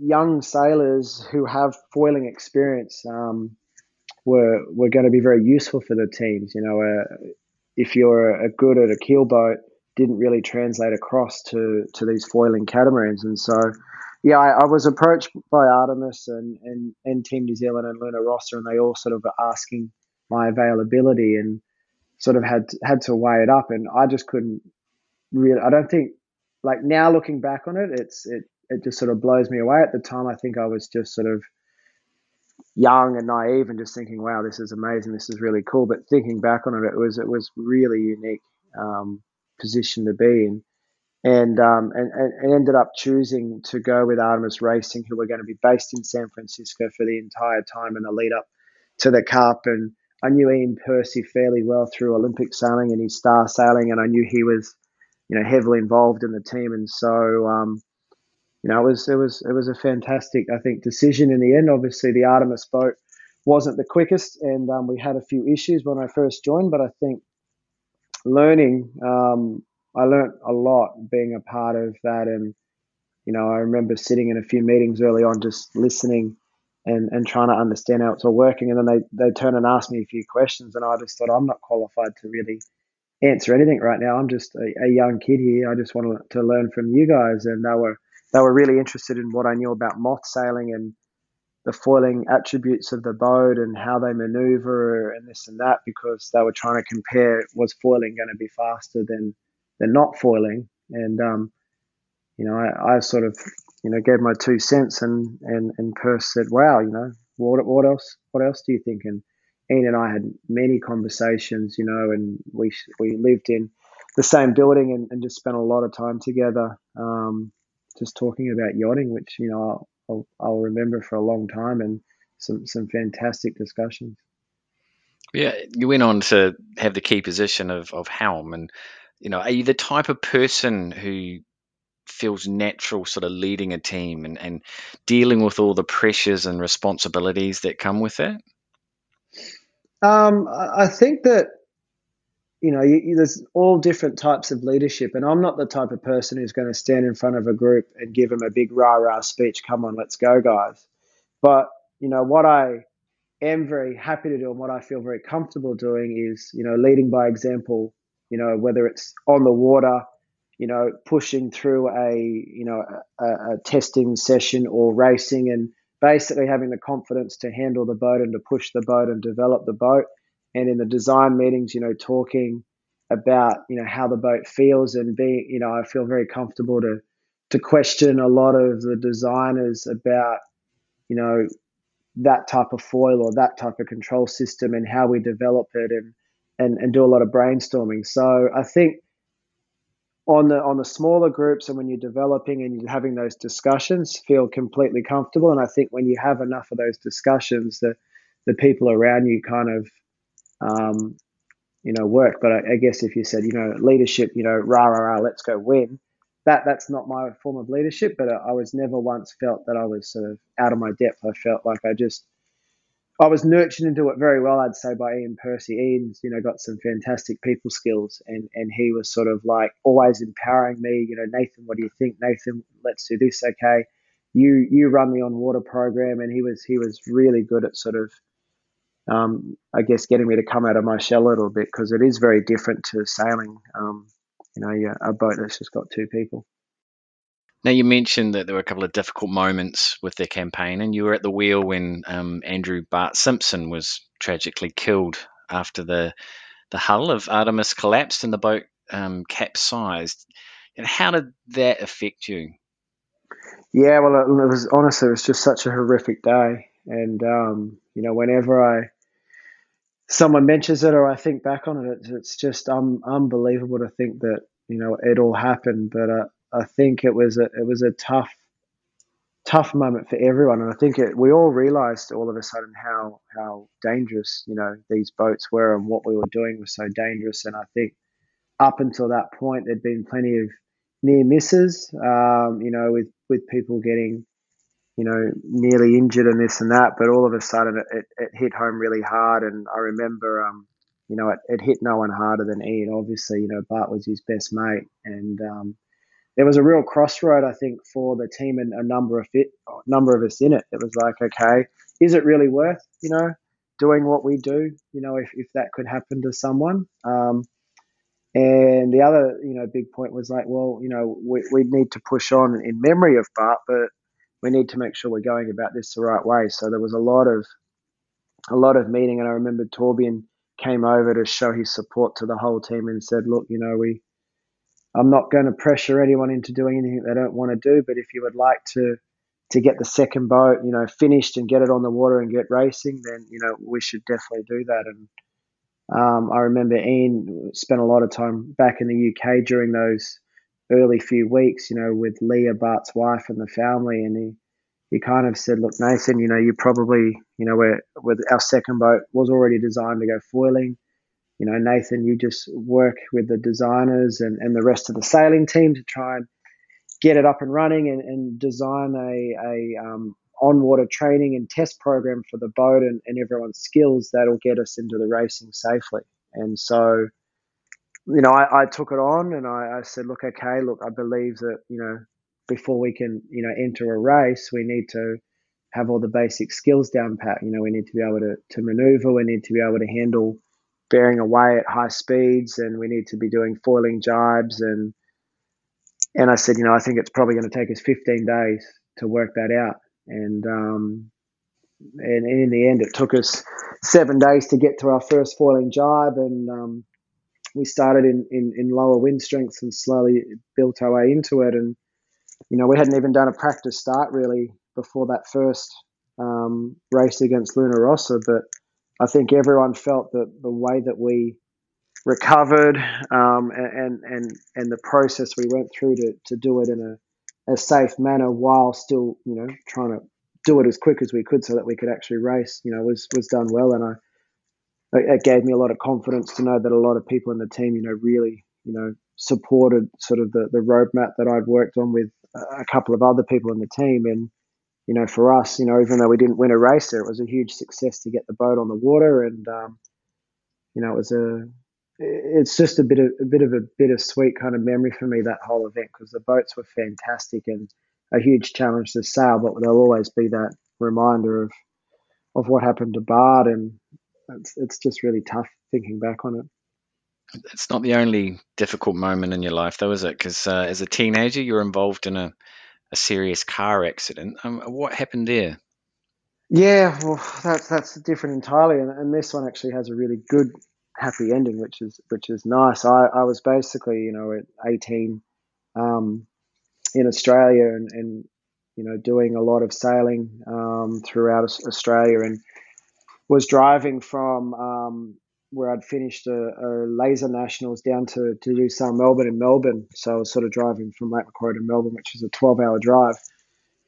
young sailors who have foiling experience um, were, were going to be very useful for the teams. You know, uh, if you're a good at a keel keelboat, didn't really translate across to, to these foiling catamarans. And so, yeah, I, I, was approached by Artemis and, and, and Team New Zealand and Luna Rossa, and they all sort of were asking my availability and sort of had had to weigh it up. And I just couldn't really. I don't think like now looking back on it, it's it it just sort of blows me away. At the time, I think I was just sort of young and naive and just thinking, "Wow, this is amazing. This is really cool." But thinking back on it, it was it was really unique um, position to be in and, um, and, and ended up choosing to go with Artemis Racing, who were going to be based in San Francisco for the entire time in the lead up to the Cup. And I knew Iain Percy fairly well through Olympic sailing and his star sailing, and I knew he was, you know, heavily involved in the team. And so, um, you know, it was it was it was a fantastic, I think, decision in the end. Obviously, the Artemis boat wasn't the quickest, and um, we had a few issues when I first joined. But I think learning um, I learnt a lot being a part of that. And, you know, I remember sitting in a few meetings early on just listening and, and trying to understand how it's all working. And then they, they turn and ask me a few questions. And I just thought, I'm not qualified to really answer anything right now. I'm just a, a young kid here. I just wanted to learn from you guys. And they were, they were really interested in what I knew about moth sailing and the foiling attributes of the boat and how they maneuver and this and that because they were trying to compare was foiling going to be faster than they're not foiling. And um, you know, I, I, sort of you know gave my two cents, and and and Perth said, "Wow, you know, what what else? What else do you think?" And Iain and I had many conversations, you know, and we we lived in the same building and, and just spent a lot of time together, um, just talking about yachting, which you know I'll, I'll remember for a long time, and some some fantastic discussions. Yeah, you went on to have the key position of, of helm, and you know, are you the type of person who feels natural sort of leading a team and, and dealing with all the pressures and responsibilities that come with it? Um, I think that you know you, you, there's all different types of leadership, and I'm not the type of person who's going to stand in front of a group and give them a big rah rah speech. Come on, let's go, guys! But you know what I am very happy to do and what I feel very comfortable doing is you know leading by example you know, whether it's on the water, you know, pushing through a, you know, a, a testing session or racing and basically having the confidence to handle the boat and to push the boat and develop the boat. And in the design meetings, you know, talking about, you know, how the boat feels and being, you know, I feel very comfortable to, to question a lot of the designers about, you know, that type of foil or that type of control system and how we develop it and and, and do a lot of brainstorming. So I think on the on the smaller groups and when you're developing and you're having those discussions, feel completely comfortable. And I think when you have enough of those discussions, the the people around you kind of um, you know work. But I, I, guess if you said you know leadership, you know rah rah rah, let's go win. That that's not my form of leadership. But I, I was never once felt that I was sort of out of my depth. I felt like I just I was nurtured into it very well, I'd say, by Iain Percy. Iain's, you know, got some fantastic people skills, and and he was sort of like always empowering me. You know, Nathan, what do you think? Nathan, let's do this. Okay, you you run the on water program, and he was he was really good at sort of, um, I guess, getting me to come out of my shell a little bit because it is very different to sailing. Um, you know, yeah, a boat that's just got two people. Now, you mentioned that there were a couple of difficult moments with their campaign, and you were at the wheel when um, Andrew Bart Simpson was tragically killed after the the hull of Artemis collapsed and the boat um, capsized. And how did that affect you? Yeah, well, it, it was honestly, it was just such a horrific day, and um, you know, whenever I someone mentions it or I think back on it, it's, it's just um, unbelievable to think that you know it all happened. But uh, I think it was a it was a tough tough moment for everyone, and I think it, we all realised all of a sudden how how dangerous you know these boats were and what we were doing was so dangerous. And I think up until that point, there'd been plenty of near misses, um, you know, with with people getting you know, nearly injured and this and that. But all of a sudden, it, it, it hit home really hard. And I remember, um, you know, it, it, hit no one harder than Iain. Obviously, you know, Bart was his best mate, and um, there was a real crossroad, I think, for the team and a number of fit, number of us in it. It was like, okay, is it really worth, you know, doing what we do? You know, if, if that could happen to someone. Um, and the other, you know, big point was like, well, you know, we, we need to push on in memory of Bart, but we need to make sure we're going about this the right way. So there was a lot of, a lot of meeting, and I remember Torbjorn came over to show his support to the whole team and said, look, you know, we, I'm not going to pressure anyone into doing anything they don't want to do, but if you would like to to get the second boat, you know, finished and get it on the water and get racing, then you know we should definitely do that. And um, I remember Iain spent a lot of time back in the UK during those early few weeks, you know, with Leah Bart's wife and the family, and he he kind of said, "Look, Nathan, you know, you probably, you know, we're with our second boat was already designed to go foiling you know, Nathan, you just work with the designers and, and the rest of the sailing team to try and get it up and running and, and design a, a um, on-water training and test program for the boat and, and everyone's skills that'll get us into the racing safely. And so, you know, I, I took it on and I, I said, look, okay, look, I believe that, you know, before we can, you know, enter a race, we need to have all the basic skills down pat. You know, we need to be able to, to maneuver, we need to be able to handle bearing away at high speeds and we need to be doing foiling jibes and and I said, you know, I think it's probably going to take us 15 days to work that out. And um, and in the end, it took us seven days to get to our first foiling jibe, and um, we started in, in, in lower wind strengths and slowly built our way into it. And you know, we hadn't even done a practice start really before that first um, race against Luna Rossa, but I think everyone felt that the way that we recovered um, and and and the process we went through to, to do it in a, a safe manner while still you know trying to do it as quick as we could so that we could actually race you know was was done well. And I it gave me a lot of confidence to know that a lot of people in the team you know really you know supported sort of the the roadmap that I'd worked on with a couple of other people in the team. And you know, for us, you know, even though we didn't win a race there, it was a huge success to get the boat on the water, and um, you know, it was a, it's just a bit of a bit of a bittersweet kind of memory for me that whole event because the boats were fantastic and a huge challenge to sail, but there'll always be that reminder of of what happened to Bart, and it's it's just really tough thinking back on it. It's not the only difficult moment in your life, though, is it? Because uh, as a teenager, you're involved in a a serious car accident. Um, what happened there? Yeah, well, that's that's different entirely, and, and this one actually has a really good, happy ending, which is which is nice. I, I was basically, you know, at eighteen, um, in Australia, and, and you know, doing a lot of sailing um, throughout Australia, and was driving from um, where I'd finished a, a, laser nationals down to, to do some Melbourne and Melbourne. So I was sort of driving from Lake Macquarie to Melbourne, which is a 12 hour drive,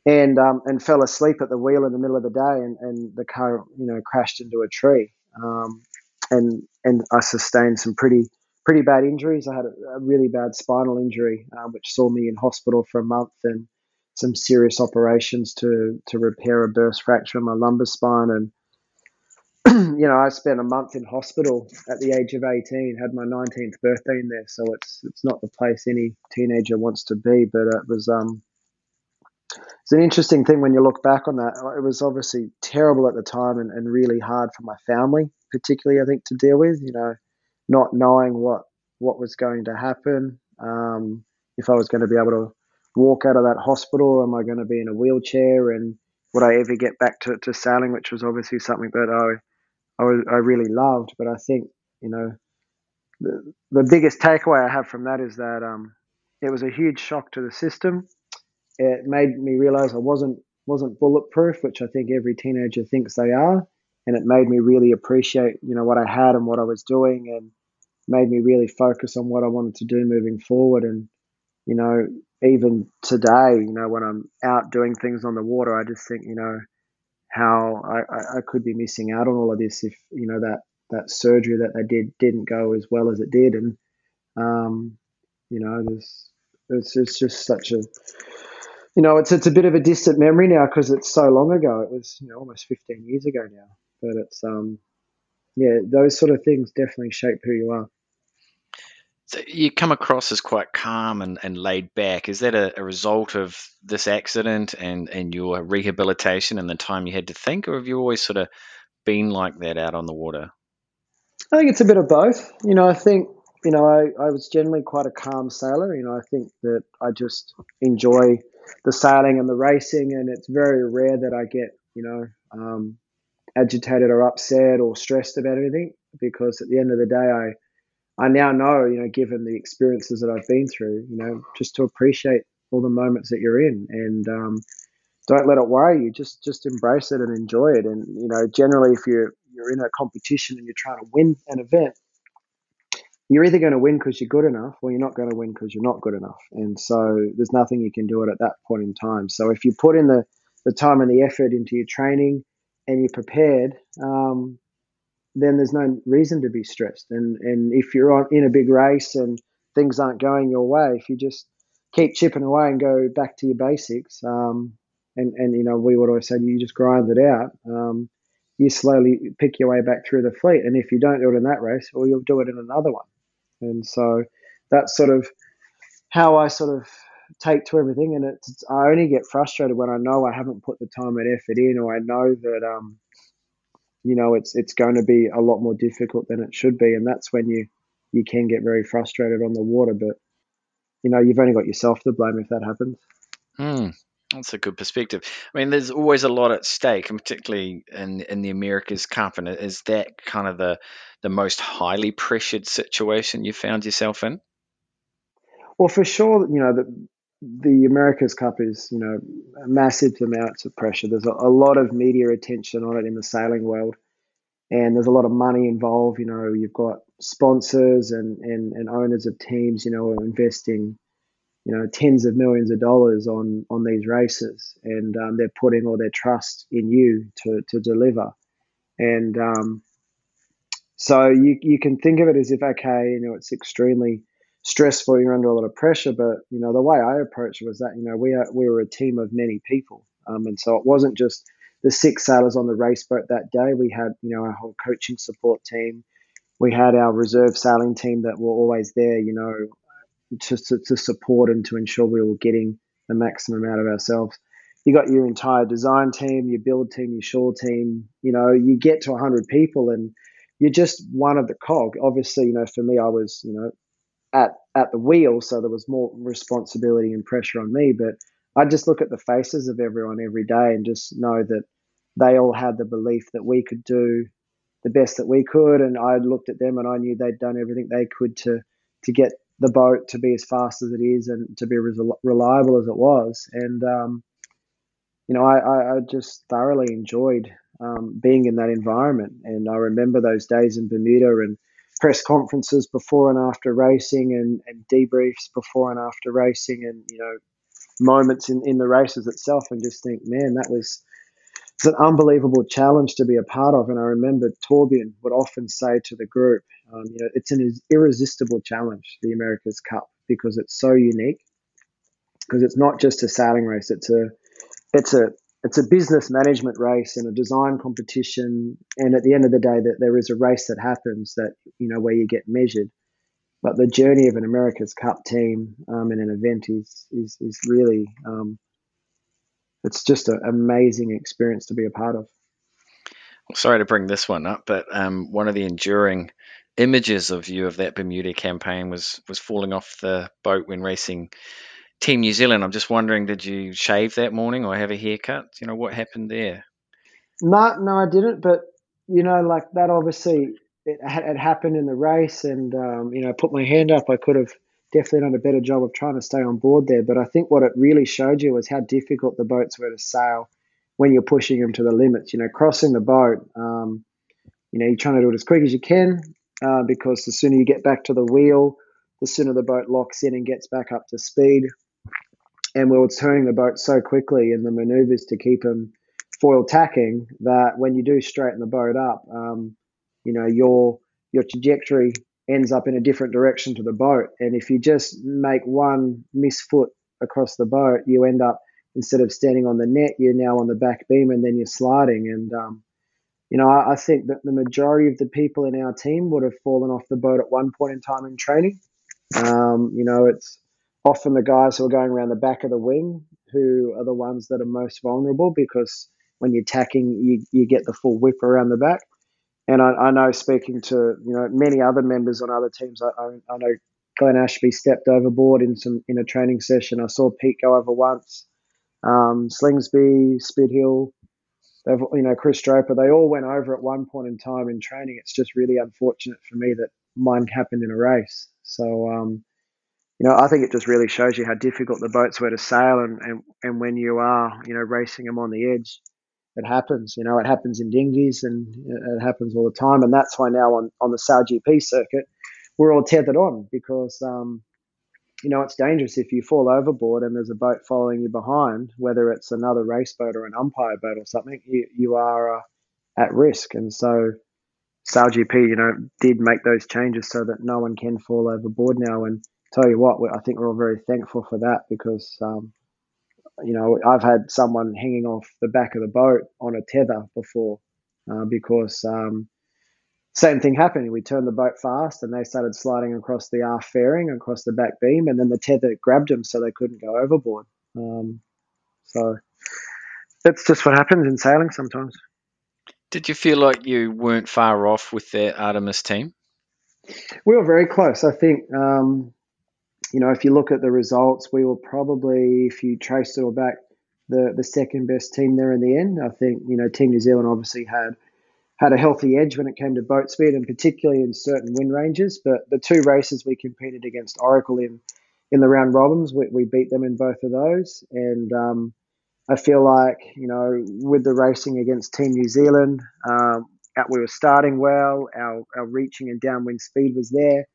and um, and fell asleep at the wheel in the middle of the day, and, and the car you know crashed into a tree, um, and and I sustained some pretty pretty bad injuries. I had a, a really bad spinal injury, um, which saw me in hospital for a month, and some serious operations to to repair a burst fracture in my lumbar spine and (clears throat) you know, I spent a month in hospital at the age of 18, had my 19th birthday in there. So it's it's not the place any teenager wants to be, but it was um, it's an interesting thing when you look back on that. It was obviously terrible at the time and, and really hard for my family, particularly I think to deal with. You know, not knowing what what was going to happen, um, if I was going to be able to walk out of that hospital, am I going to be in a wheelchair, and would I ever get back to, to sailing, which was obviously something that I I, was, I really loved. But I think you know the the biggest takeaway I have from that is that um, it was a huge shock to the system. It made me realize I wasn't wasn't bulletproof, which I think every teenager thinks they are, and it made me really appreciate you know what I had and what I was doing, and made me really focus on what I wanted to do moving forward. And you know, even today, you know, when I'm out doing things on the water, I just think you know how I, I could be missing out on all of this if you know that that surgery that they did didn't go as well as it did, and um, you know, it's, it's just such a you know, it's it's a bit of a distant memory now because it's so long ago. It was you know almost 15 years ago now. But it's um, yeah, those sort of things definitely shape who you are. So you come across as quite calm and, and laid back. Is that a, a result of this accident and, and your rehabilitation and the time you had to think, or have you always sort of been like that out on the water? I think it's a bit of both. You know, I think you know I, I was generally quite a calm sailor. You know, I think that I just enjoy the sailing and the racing, and it's very rare that I get you know um, agitated or upset or stressed about anything because at the end of the day, I I now know, you know, given the experiences that I've been through, you know, just to appreciate all the moments that you're in and um, don't let it worry you. Just just embrace it and enjoy it. And you know, generally, if you're you're in a competition and you're trying to win an event, you're either going to win because you're good enough, or you're not going to win because you're not good enough. And so there's nothing you can do it at that point in time. So if you put in the the time and the effort into your training and you're prepared, um, then there's no reason to be stressed. And and if you're on in a big race and things aren't going your way, if you just keep chipping away and go back to your basics, um, and and you know we would always say you just grind it out. Um, you slowly pick your way back through the fleet, and if you don't do it in that race, well, you'll do it in another one. And so that's sort of how I sort of take to everything. And it's I only get frustrated when I know I haven't put the time and effort in, or I know that um, you know it's it's going to be a lot more difficult than it should be, and that's when you you can get very frustrated on the water. But you know you've only got yourself to blame if that happens. Hmm. That's a good perspective. I mean, there's always a lot at stake, and particularly in in the America's Cup. And is that kind of the the most highly pressured situation you found yourself in? Well, for sure, you know the the America's Cup is you know massive amounts of pressure. There's a, a lot of media attention on it in the sailing world, and there's a lot of money involved. You know, you've got sponsors and and, and owners of teams. You know, are investing you know tens of millions of dollars on on these races, and um, they're putting all their trust in you to to deliver. And um, so you you can think of it as if okay, you know, it's extremely stressful. You're under a lot of pressure, but you know the way I approached it was that you know we are we were a team of many people, um, and so it wasn't just the six sailors on the race boat that day. We had you know our whole coaching support team. We had our reserve sailing team that were always there. You know, to, to, to support and to ensure we were getting the maximum out of ourselves. You got your entire design team, your build team, your shore team. You know, you get to 100 people and you're just one of the cog. Obviously, you know, for me, I was, you know, at at the wheel, so there was more responsibility and pressure on me. But I just look at the faces of everyone every day and just know that they all had the belief that we could do the best that we could, and I looked at them and I knew they'd done everything they could to to get the boat to be as fast as it is and to be as reliable as it was. And, um, you know, I, I, just thoroughly enjoyed um, being in that environment. And I remember those days in Bermuda and press conferences before and after racing and, and debriefs before and after racing and, you know, moments in, in the races itself and just think, man, that was it's an unbelievable challenge to be a part of. And I remember Torbjorn would often say to the group, um, you know, it's an irresistible challenge, the America's Cup, because it's so unique. Because it's not just a sailing race; it's a, it's a, it's a business management race and a design competition. And at the end of the day, that there is a race that happens that you know where you get measured. But the journey of an America's Cup team um, in an event is is is really um, it's just an amazing experience to be a part of. Sorry to bring this one up, but um, one of the enduring images of you of that Bermuda campaign was was falling off the boat when racing Team New Zealand. I'm just wondering, did you shave that morning or have a haircut? You know what happened there? No, no, I didn't. But you know, like that, obviously, it had happened in the race, and um, you know, I put my hand up. I could have definitely done a better job of trying to stay on board there. But I think what it really showed you was how difficult the boats were to sail when you're pushing them to the limits. You know, crossing the boat. Um, you know, you're trying to do it as quick as you can uh, because the sooner you get back to the wheel, the sooner the boat locks in and gets back up to speed. And we were turning the boat so quickly in the maneuvers to keep them foil tacking that when you do straighten the boat up, um, you know your your trajectory ends up in a different direction to the boat. And if you just make one misfoot across the boat, you end up instead of standing on the net, you're now on the back beam and then you're sliding. And um, you know, I, I, think that the majority of the people in our team would have fallen off the boat at one point in time in training. Um, you know, it's often the guys who are going around the back of the wing who are the ones that are most vulnerable because when you're tacking, you, you get the full whip around the back. And I, I know speaking to you know many other members on other teams, I, I, I know Glenn Ashby stepped overboard in some in a training session. I saw Pete go over once. Um, Slingsby, Spithill, they've you know Chris Draper, they all went over at one point in time in training. It's just really unfortunate for me that mine happened in a race. So um, you know, I think it just really shows you how difficult the boats were to sail, and, and, and when you are, you know, racing them on the edge, it happens. You know, it happens in dinghies, and it happens all the time. And that's why now on on the Sail GP circuit, we're all tethered on because, um, you know, it's dangerous if you fall overboard and there's a boat following you behind, whether it's another race boat or an umpire boat or something. You you are uh, at risk, and so. Sail GP, you know, did make those changes so that no one can fall overboard now, and tell you what, I think we're all very thankful for that because, um, you know, I've had someone hanging off the back of the boat on a tether before uh, because um, same thing happened. We turned the boat fast and they started sliding across the aft fairing, across the back beam, and then the tether grabbed them so they couldn't go overboard. Um, so that's just what happens in sailing sometimes. Did you feel like you weren't far off with the Artemis team? We were very close. I think um, you know, if you look at the results, we were probably, if you trace it all back, the the second best team there in the end. I think you know Team New Zealand obviously had had a healthy edge when it came to boat speed and particularly in certain wind ranges. But the two races we competed against Oracle in in the round robins, we, we beat them in both of those. And um, I feel like you know with the racing against Team New Zealand, um, we were starting well. Our our reaching and downwind speed was there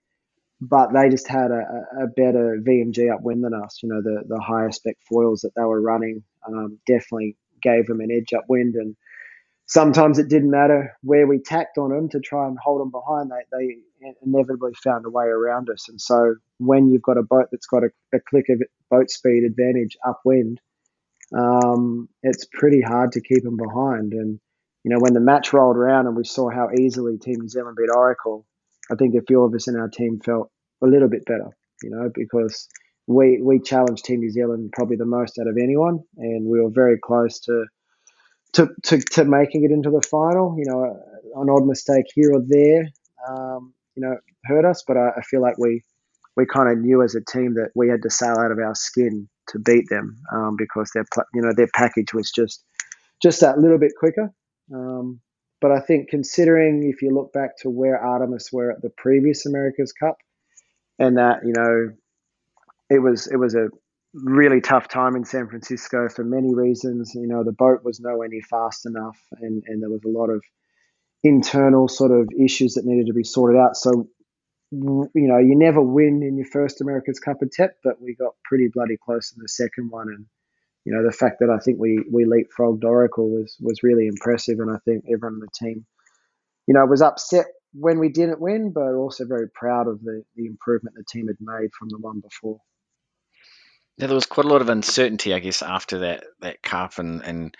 but they just had a, a better VMG upwind than us. You know, the the higher spec foils that they were running um, definitely gave them an edge upwind, and sometimes it didn't matter where we tacked on them to try and hold them behind. They they inevitably found a way around us, and so when you've got a boat that's got a, a click of boat speed advantage upwind, um, it's pretty hard to keep them behind. And you know, when the match rolled around and we saw how easily Team New Zealand beat Oracle I think a few of us in our team felt a little bit better, you know, because we we challenged Team New Zealand probably the most out of anyone, and we were very close to to to, to making it into the final. You know, an odd mistake here or there, um, you know, hurt us, but I, I feel like we we kind of knew as a team that we had to sail out of our skin to beat them um, because their you know their package was just just that little bit quicker. Um, but I think considering if you look back to where Artemis were at the previous America's Cup, and that you know, it was it was a really tough time in San Francisco for many reasons. You know, the boat was nowhere near fast enough, and and there was a lot of internal sort of issues that needed to be sorted out. So, you know, you never win in your first America's Cup attempt, but we got pretty bloody close in the second one, and you know, the fact that I think we we leapfrogged Oracle was was really impressive, and I think everyone on the team, you know, was upset when we didn't win, but also very proud of the the improvement the team had made from the one before. Yeah, there was quite a lot of uncertainty, I guess, after that that cup, and and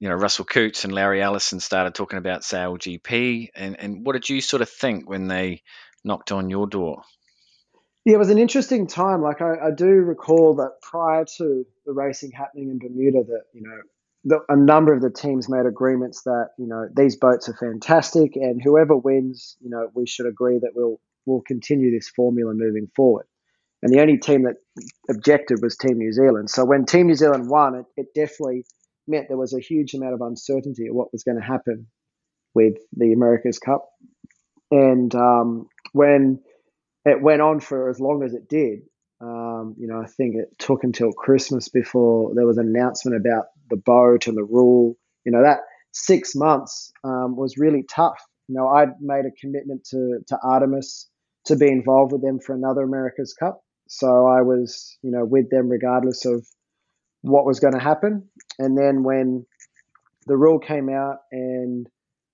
you know Russell Coutts and Larry Ellison started talking about Sail GP, and and what did you sort of think when they knocked on your door? Yeah, it was an interesting time. Like I, I do recall that prior to the racing happening in Bermuda, that you know a number of the teams made agreements that you know these boats are fantastic, and whoever wins, you know, we should agree that we'll we'll continue this formula moving forward. And the only team that objected was Team New Zealand. So when Team New Zealand won, it, it definitely meant there was a huge amount of uncertainty of what was going to happen with the America's Cup. And um, when it went on for as long as it did. Um, you know, I think it took until Christmas before there was an announcement about the boat and the rule. You know, that six months um, was really tough. You know, I'd made a commitment to to Artemis to be involved with them for another America's Cup, so I was, you know, with them regardless of what was going to happen. And then when the rule came out and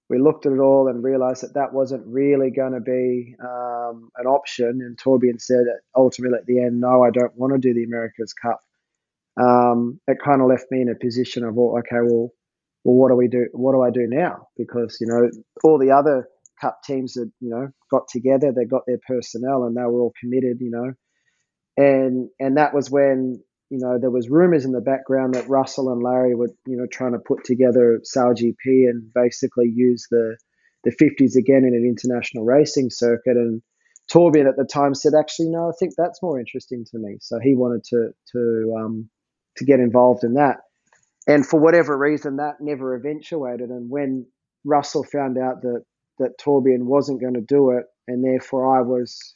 we looked at it all and realized that that wasn't really going to be um, an option. And Torbjorn said ultimately at the end, no, I don't want to do the America's Cup. um, it kind of left me in a position of, well, okay, well, well, what do we do? What do I do now? Because you know, all the other cup teams that you know got together, they got their personnel, and they were all committed. You know, and and that was when you know there was rumors in the background that Russell and Larry were you know trying to put together Sail GP and basically use the the 50s again in an international racing circuit. And Torbjörn at the time said actually no I think that's more interesting to me. So he wanted to to um, to get involved in that. And for whatever reason that never eventuated. And when Russell found out that that Torbjörn wasn't going to do it and therefore I was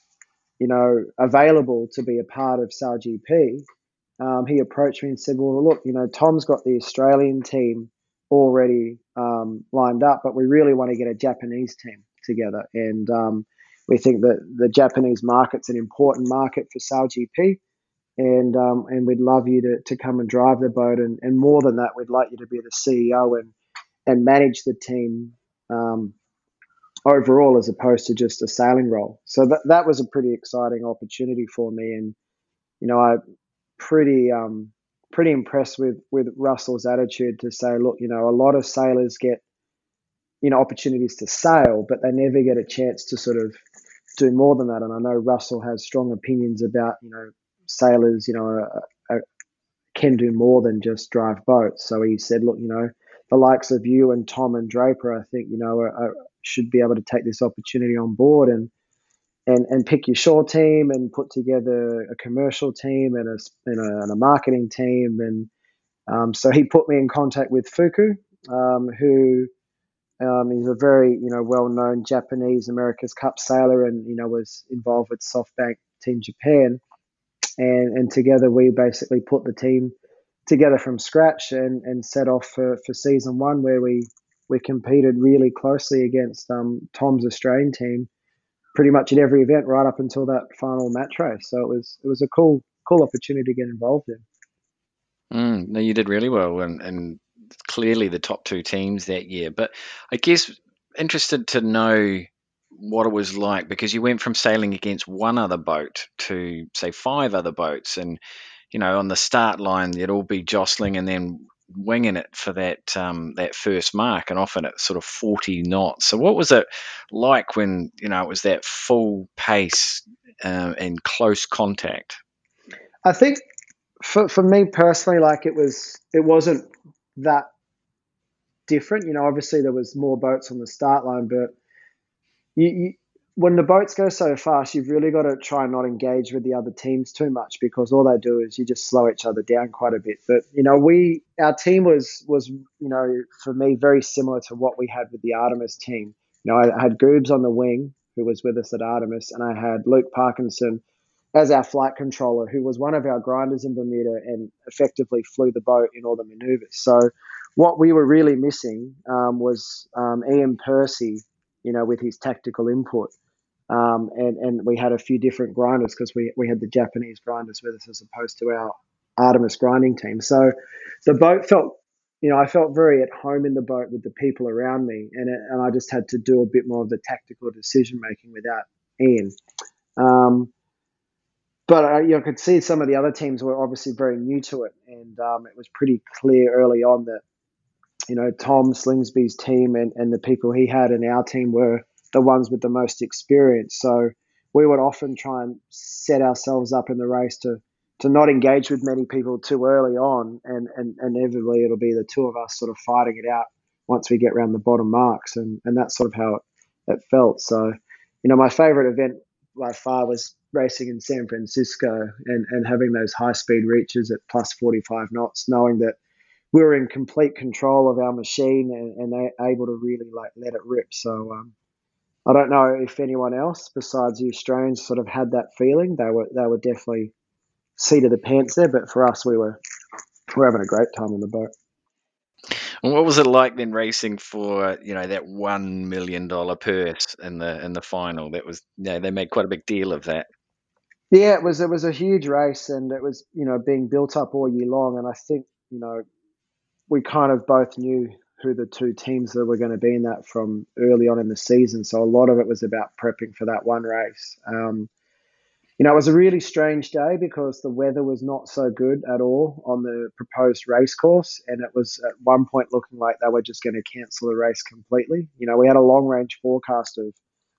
you know, available to be a part of Sail GP, um, he approached me and said, "Well, look, you know, Tom's got the Australian team already um, lined up, but we really want to get a Japanese team together, and um, we think that the Japanese market's an important market for Sail GP." And, um, and we'd love you to, to come and drive the boat and, and more than that we'd like you to be the CEO and and manage the team um, overall as opposed to just a sailing role. So that that was a pretty exciting opportunity for me, and you know I pretty um, pretty impressed with with Russell's attitude to say, look, you know, a lot of sailors get you know opportunities to sail, but they never get a chance to sort of do more than that. And I know Russell has strong opinions about you know sailors, you know, can do more than just drive boats. So he said, look, you know, the likes of you and Tom and Draper, I think, you know, should be able to take this opportunity on board and and and pick your shore team and put together a commercial team and a and a, and a marketing team. And um, so he put me in contact with Fuku, um, who um, is a very you know well known Japanese America's Cup sailor and you know was involved with SoftBank Team Japan, and and together we basically put the team together from scratch and and set off for, for season one where we we competed really closely against um, Tom's Australian team pretty much in every event right up until that final match race. So it was it was a cool cool opportunity to get involved in. Mm, no, you did really well, and, and clearly the top two teams that year. But I guess interested to know what it was like because you went from sailing against one other boat to say five other boats, and you know on the start line you'd all be jostling, and then winging it for that um, that first mark, and often at sort of forty knots. So, what was it like when you know it was that full pace uh, and close contact? I think for for me personally, like it was, it wasn't that different. You know, obviously there was more boats on the start line, but you, you when the boats go so fast, you've really got to try and not engage with the other teams too much because all they do is you just slow each other down quite a bit. But you know, we our team was was you know for me very similar to what we had with the Artemis team. You know, I had Goobs on the wing who was with us at Artemis, and I had Luke Parkinson as our flight controller, who was one of our grinders in Bermuda and effectively flew the boat in all the maneuvers. So what we were really missing um, was um, Iain Percy, you know, with his tactical input. Um, and, and we had a few different grinders because we, we had the Japanese grinders with us as opposed to our Artemis grinding team. So the boat felt, you know, I felt very at home in the boat with the people around me, and it, and I just had to do a bit more of the tactical decision making without Iain. Um, but I, you know, could see some of the other teams were obviously very new to it, and um, it was pretty clear early on that you know Tom Slingsby's team and, and the people he had in our team were the ones with the most experience. So we would often try and set ourselves up in the race to to not engage with many people too early on, and and, inevitably it'll be the two of us sort of fighting it out once we get around the bottom marks, and and that's sort of how it, it felt. So, you know, my favorite event by far was racing in San Francisco and and having those high speed reaches at plus forty five knots, knowing that we were in complete control of our machine and, and able to really like let it rip. So um, I don't know if anyone else besides the Australians sort of had that feeling. They were they were definitely seat of the pants there, but for us, we were we were having a great time on the boat. And what was it like then racing for you know that one million dollar purse in the in the final? That was yeah, they made quite a big deal of that. Yeah, it was it was a huge race, and it was you know being built up all year long. And I think you know we kind of both knew who the two teams that were going to be in that from early on in the season. So a lot of it was about prepping for that one race. Um, you know, it was a really strange day because the weather was not so good at all on the proposed race course. And it was at one point looking like they were just going to cancel the race completely. You know, we had a long range forecast of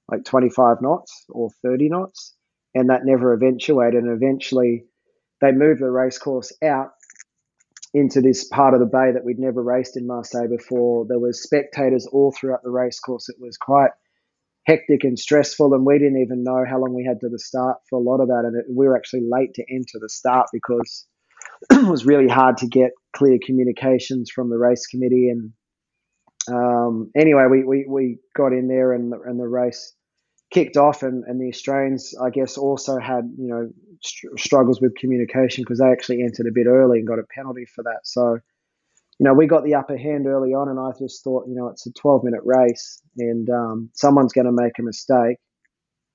like 25 knots or 30 knots, and that never eventuated. And eventually they moved the race course out into this part of the bay that we'd never raced in Marseille before. There was spectators all throughout the race course. It was quite hectic and stressful, and we didn't even know how long we had to the start for a lot of that. And it, we were actually late to enter the start because (clears throat) it was really hard to get clear communications from the race committee. And um, anyway, we, we, we got in there, and the, and the race kicked off, and, and the Australians, I guess, also had you know str- struggles with communication because they actually entered a bit early and got a penalty for that. So you know, we got the upper hand early on, and I just thought, you know, it's a 12 minute race, and um, someone's going to make a mistake,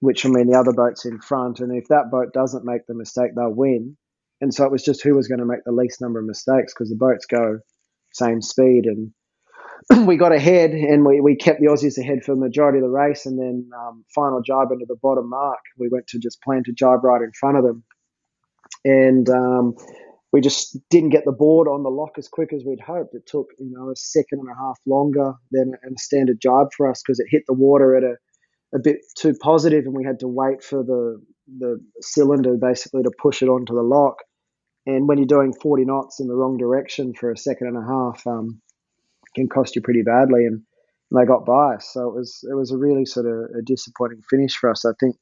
which I mean, the other boat's in front, and if that boat doesn't make the mistake, they'll win. And so it was just who was going to make the least number of mistakes because the boats go same speed, and (clears throat) we got ahead, and we, we kept the Aussies ahead for the majority of the race, and then um, final jibe into the bottom mark, we went to just plan to jibe right in front of them, and um, we just didn't get the board on the lock as quick as we'd hoped. It took, you know, a second and a half longer than a standard jibe for us because it hit the water at a, a bit too positive and we had to wait for the, the cylinder basically to push it onto the lock. And when you're doing 40 knots in the wrong direction for a second and a half, um, can cost you pretty badly. And they got by us. So it was, it was a really sort of a disappointing finish for us. I think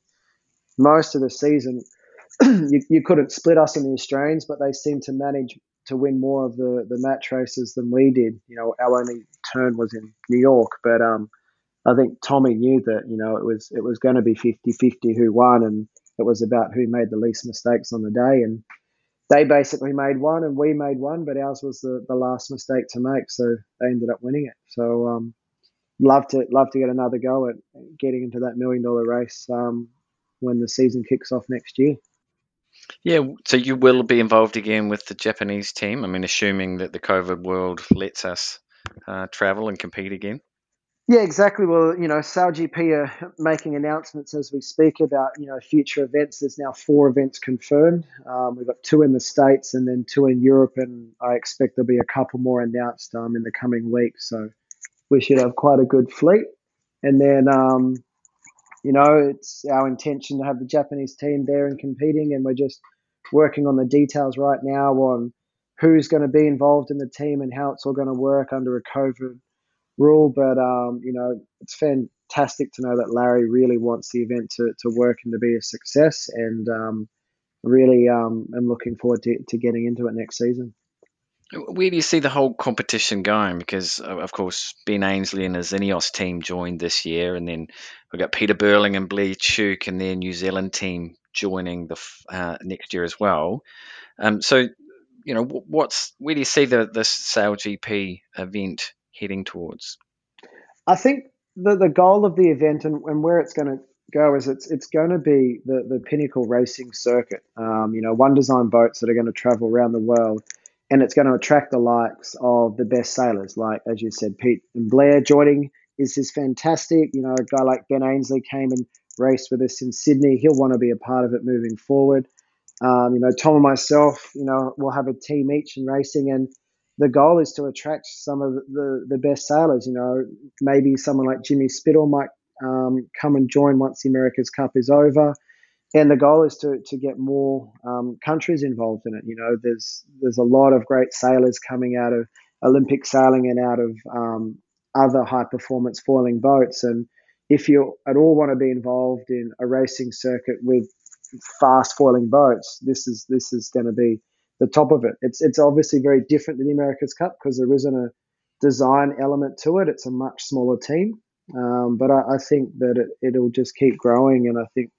most of the season, (clears throat) you, you couldn't split us and the Australians, but they seemed to manage to win more of the, the match races than we did. You know, our only turn was in New York, but um, I think Tommy knew that, you know, it was it was going to be 50-50 who won and it was about who made the least mistakes on the day and they basically made one and we made one, but ours was the, the last mistake to make, so they ended up winning it. So um, love to love to get another go at getting into that million dollar race um, when the season kicks off next year. Yeah, so you will be involved again with the Japanese team. I mean, assuming that the COVID world lets us uh, travel and compete again. Yeah, exactly. Well, you know, SailGP are making announcements as we speak about you know future events. There's now four events confirmed. Um, we've got two in the states and then two in Europe, and I expect there'll be a couple more announced um, in the coming weeks. So we should have quite a good fleet. And then um, you know, it's our intention to have the Japanese team there and competing, and we're just working on the details right now on who's going to be involved in the team and how it's all going to work under a COVID rule. But um, you know, it's fantastic to know that Larry really wants the event to, to work and to be a success, and um, really um, am looking forward to, to getting into it next season. Where do you see the whole competition going? Because of course Ben Ainslie and his Ineos team joined this year, and then we've got Peter Burling and Blair Tuke and their New Zealand team joining the uh, next year as well. Um, so, you know, what's where do you see the this SailGP event heading towards? I think the the goal of the event and, and where it's going to go is it's it's going to be the the pinnacle racing circuit. Um, you know, one design boats that are going to travel around the world and it's going to attract the likes of the best sailors, like as you said, Pete and Blair joining is is fantastic. You know, a guy like Ben Ainslie came and raced with us in Sydney. He'll want to be a part of it moving forward. Um, you know, Tom and myself, you know, we'll have a team each in racing, and the goal is to attract some of the, the best sailors. You know, maybe someone like Jimmy Spithill might um, come and join once the America's Cup is over and the goal is to to get more um, countries involved in it. You know, there's there's a lot of great sailors coming out of Olympic sailing and out of um, other high performance foiling boats. And if you at all want to be involved in a racing circuit with fast foiling boats, this is this is going to be the top of it. It's it's obviously very different than the America's Cup because there isn't a design element to it. It's a much smaller team, um, but I, I, think that it, it'll just keep growing, and I think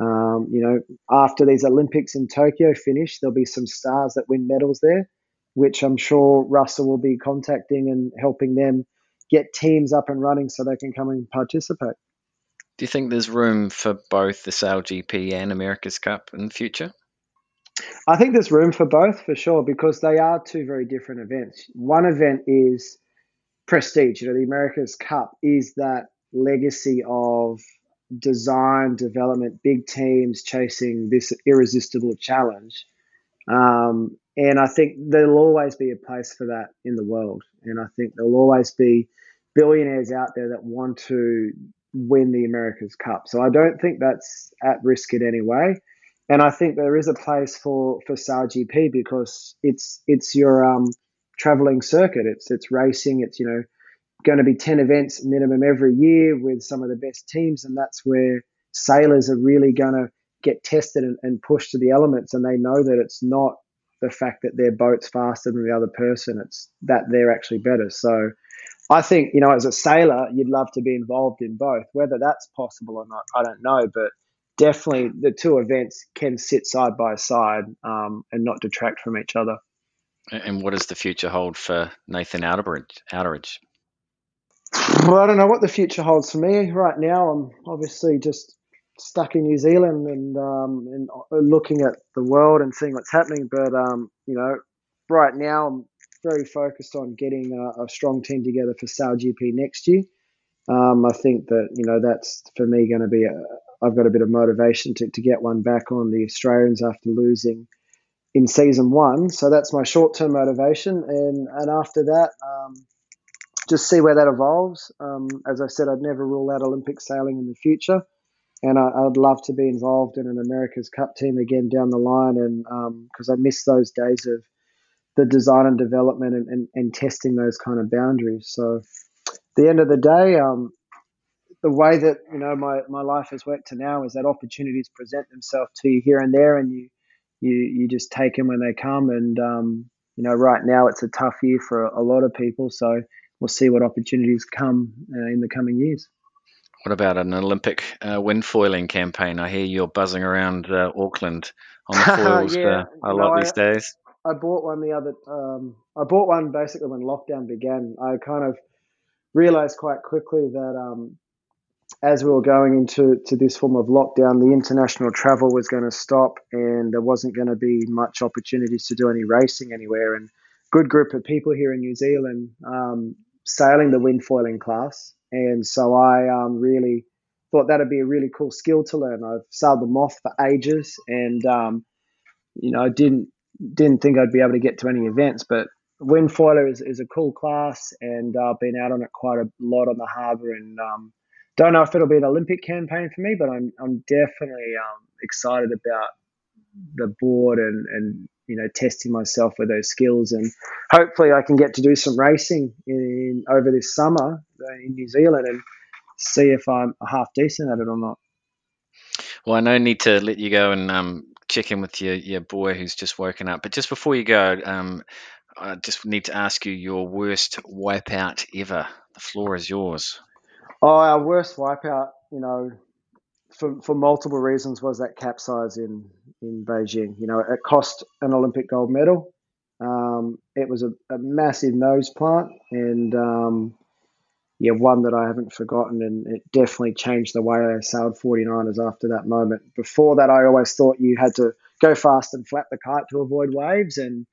um, you know, after these Olympics in Tokyo finish, there'll be some stars that win medals there, which I'm sure Russell will be contacting and helping them get teams up and running so they can come and participate. Do you think there's room for both the SailGP and America's Cup in the future? I think there's room for both for sure because they are two very different events. One event is prestige, you know, the America's Cup is that legacy of design, development, big teams chasing this irresistible challenge. Um, and I think there'll always be a place for that in the world. And I think there'll always be billionaires out there that want to win the America's Cup. So I don't think that's at risk in any way. And I think there is a place for for SailGP because it's it's your um, traveling circuit. It's it's racing. It's you know going to be ten events minimum every year with some of the best teams, and that's where sailors are really going to get tested and, and pushed to the elements. And they know that it's not the fact that their boat's faster than the other person. It's that they're actually better. So I think, you know, as a sailor, you'd love to be involved in both. Whether that's possible or not, I don't know. But definitely the two events can sit side by side um, and not detract from each other. And what does the future hold for Nathan? Outteridge? Well, I don't know what the future holds for me. Right now, I'm obviously just stuck in New Zealand and um, and uh, looking at the world and seeing what's happening. But um, you know, right now I'm very focused on getting a, a strong team together for SailGP next year. Um, I think that you know that's for me going to be. A, I've got a bit of motivation to, to get one back on the Australians after losing in season one. So that's my short term motivation, and and after that, um, just see where that evolves. Um, as I said, I'd never rule out Olympic sailing in the future and I, would love to be involved in an America's Cup team again down the line, and because um, I miss those days of the design and development and, and, and, testing those kind of boundaries. So, the end of the day, um, the way that you know my, my life has worked to now is that opportunities present themselves to you here and there, and you you you just take them when they come. And um, you know, right now it's a tough year for a, a lot of people, so we'll see what opportunities come uh, in the coming years. What about an Olympic uh, wind foiling campaign? I hear you're buzzing around uh, Auckland on the (laughs) foils yeah, a lot no, these I, days. I bought one the other. Um, I bought one basically when lockdown began. I kind of realized quite quickly that um, as we were going into to this form of lockdown, the international travel was going to stop, and there wasn't going to be much opportunities to do any racing anywhere. And good group of people here in New Zealand um, sailing the wind foiling class and so I um, really thought that'd be a really cool skill to learn. I've sailed the moth for ages, and um, you know, I didn't didn't think I'd be able to get to any events, but wind foiler is, is a cool class, and I've been out on it quite a lot on the harbour, and um, don't know if it'll be an Olympic campaign for me, but I'm I'm definitely um, excited about the board and and you know testing myself with those skills and hopefully I can get to do some racing in over this summer in New Zealand and see if I'm half decent at it or not. Well, I no need to let you go and um, check in with your, your boy who's just woken up. But just before you go, um, I just need to ask you your worst wipeout ever. The floor is yours. Oh, our worst wipeout, you know, for, for multiple reasons was that capsize in in Beijing. You know, it cost an Olympic gold medal. Um, it was a, a, massive nose plant, and um, yeah, one that I haven't forgotten, and it definitely changed the way I sailed 49ers after that moment. Before that, I always thought you had to go fast and flap the kite to avoid waves, and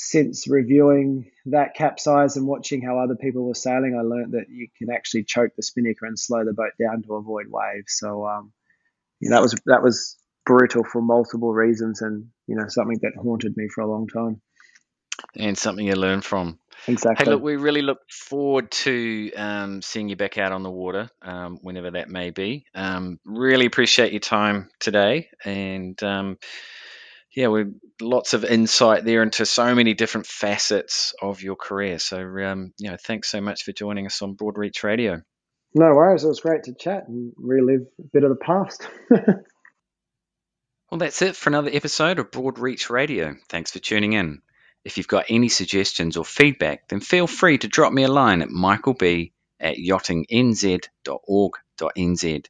since reviewing that capsize and watching how other people were sailing, I learned that you can actually choke the spinnaker and slow the boat down to avoid waves. So um, that was that was brutal for multiple reasons, and you know something that haunted me for a long time. And something you learn from. Exactly. Hey, look, we really look forward to um, seeing you back out on the water, um, whenever that may be. Um, really appreciate your time today, and um, yeah, we lots of insight there into so many different facets of your career. So, um, you know, thanks so much for joining us on Broadreach Radio. No worries. It was great to chat and relive a bit of the past. (laughs) well, that's it for another episode of Broadreach Radio. Thanks for tuning in. If you've got any suggestions or feedback, then feel free to drop me a line at michaelb at yachtingnz.org.nz.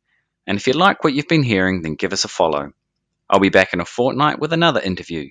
And if you like what you've been hearing, then give us a follow. I'll be back in a fortnight with another interview.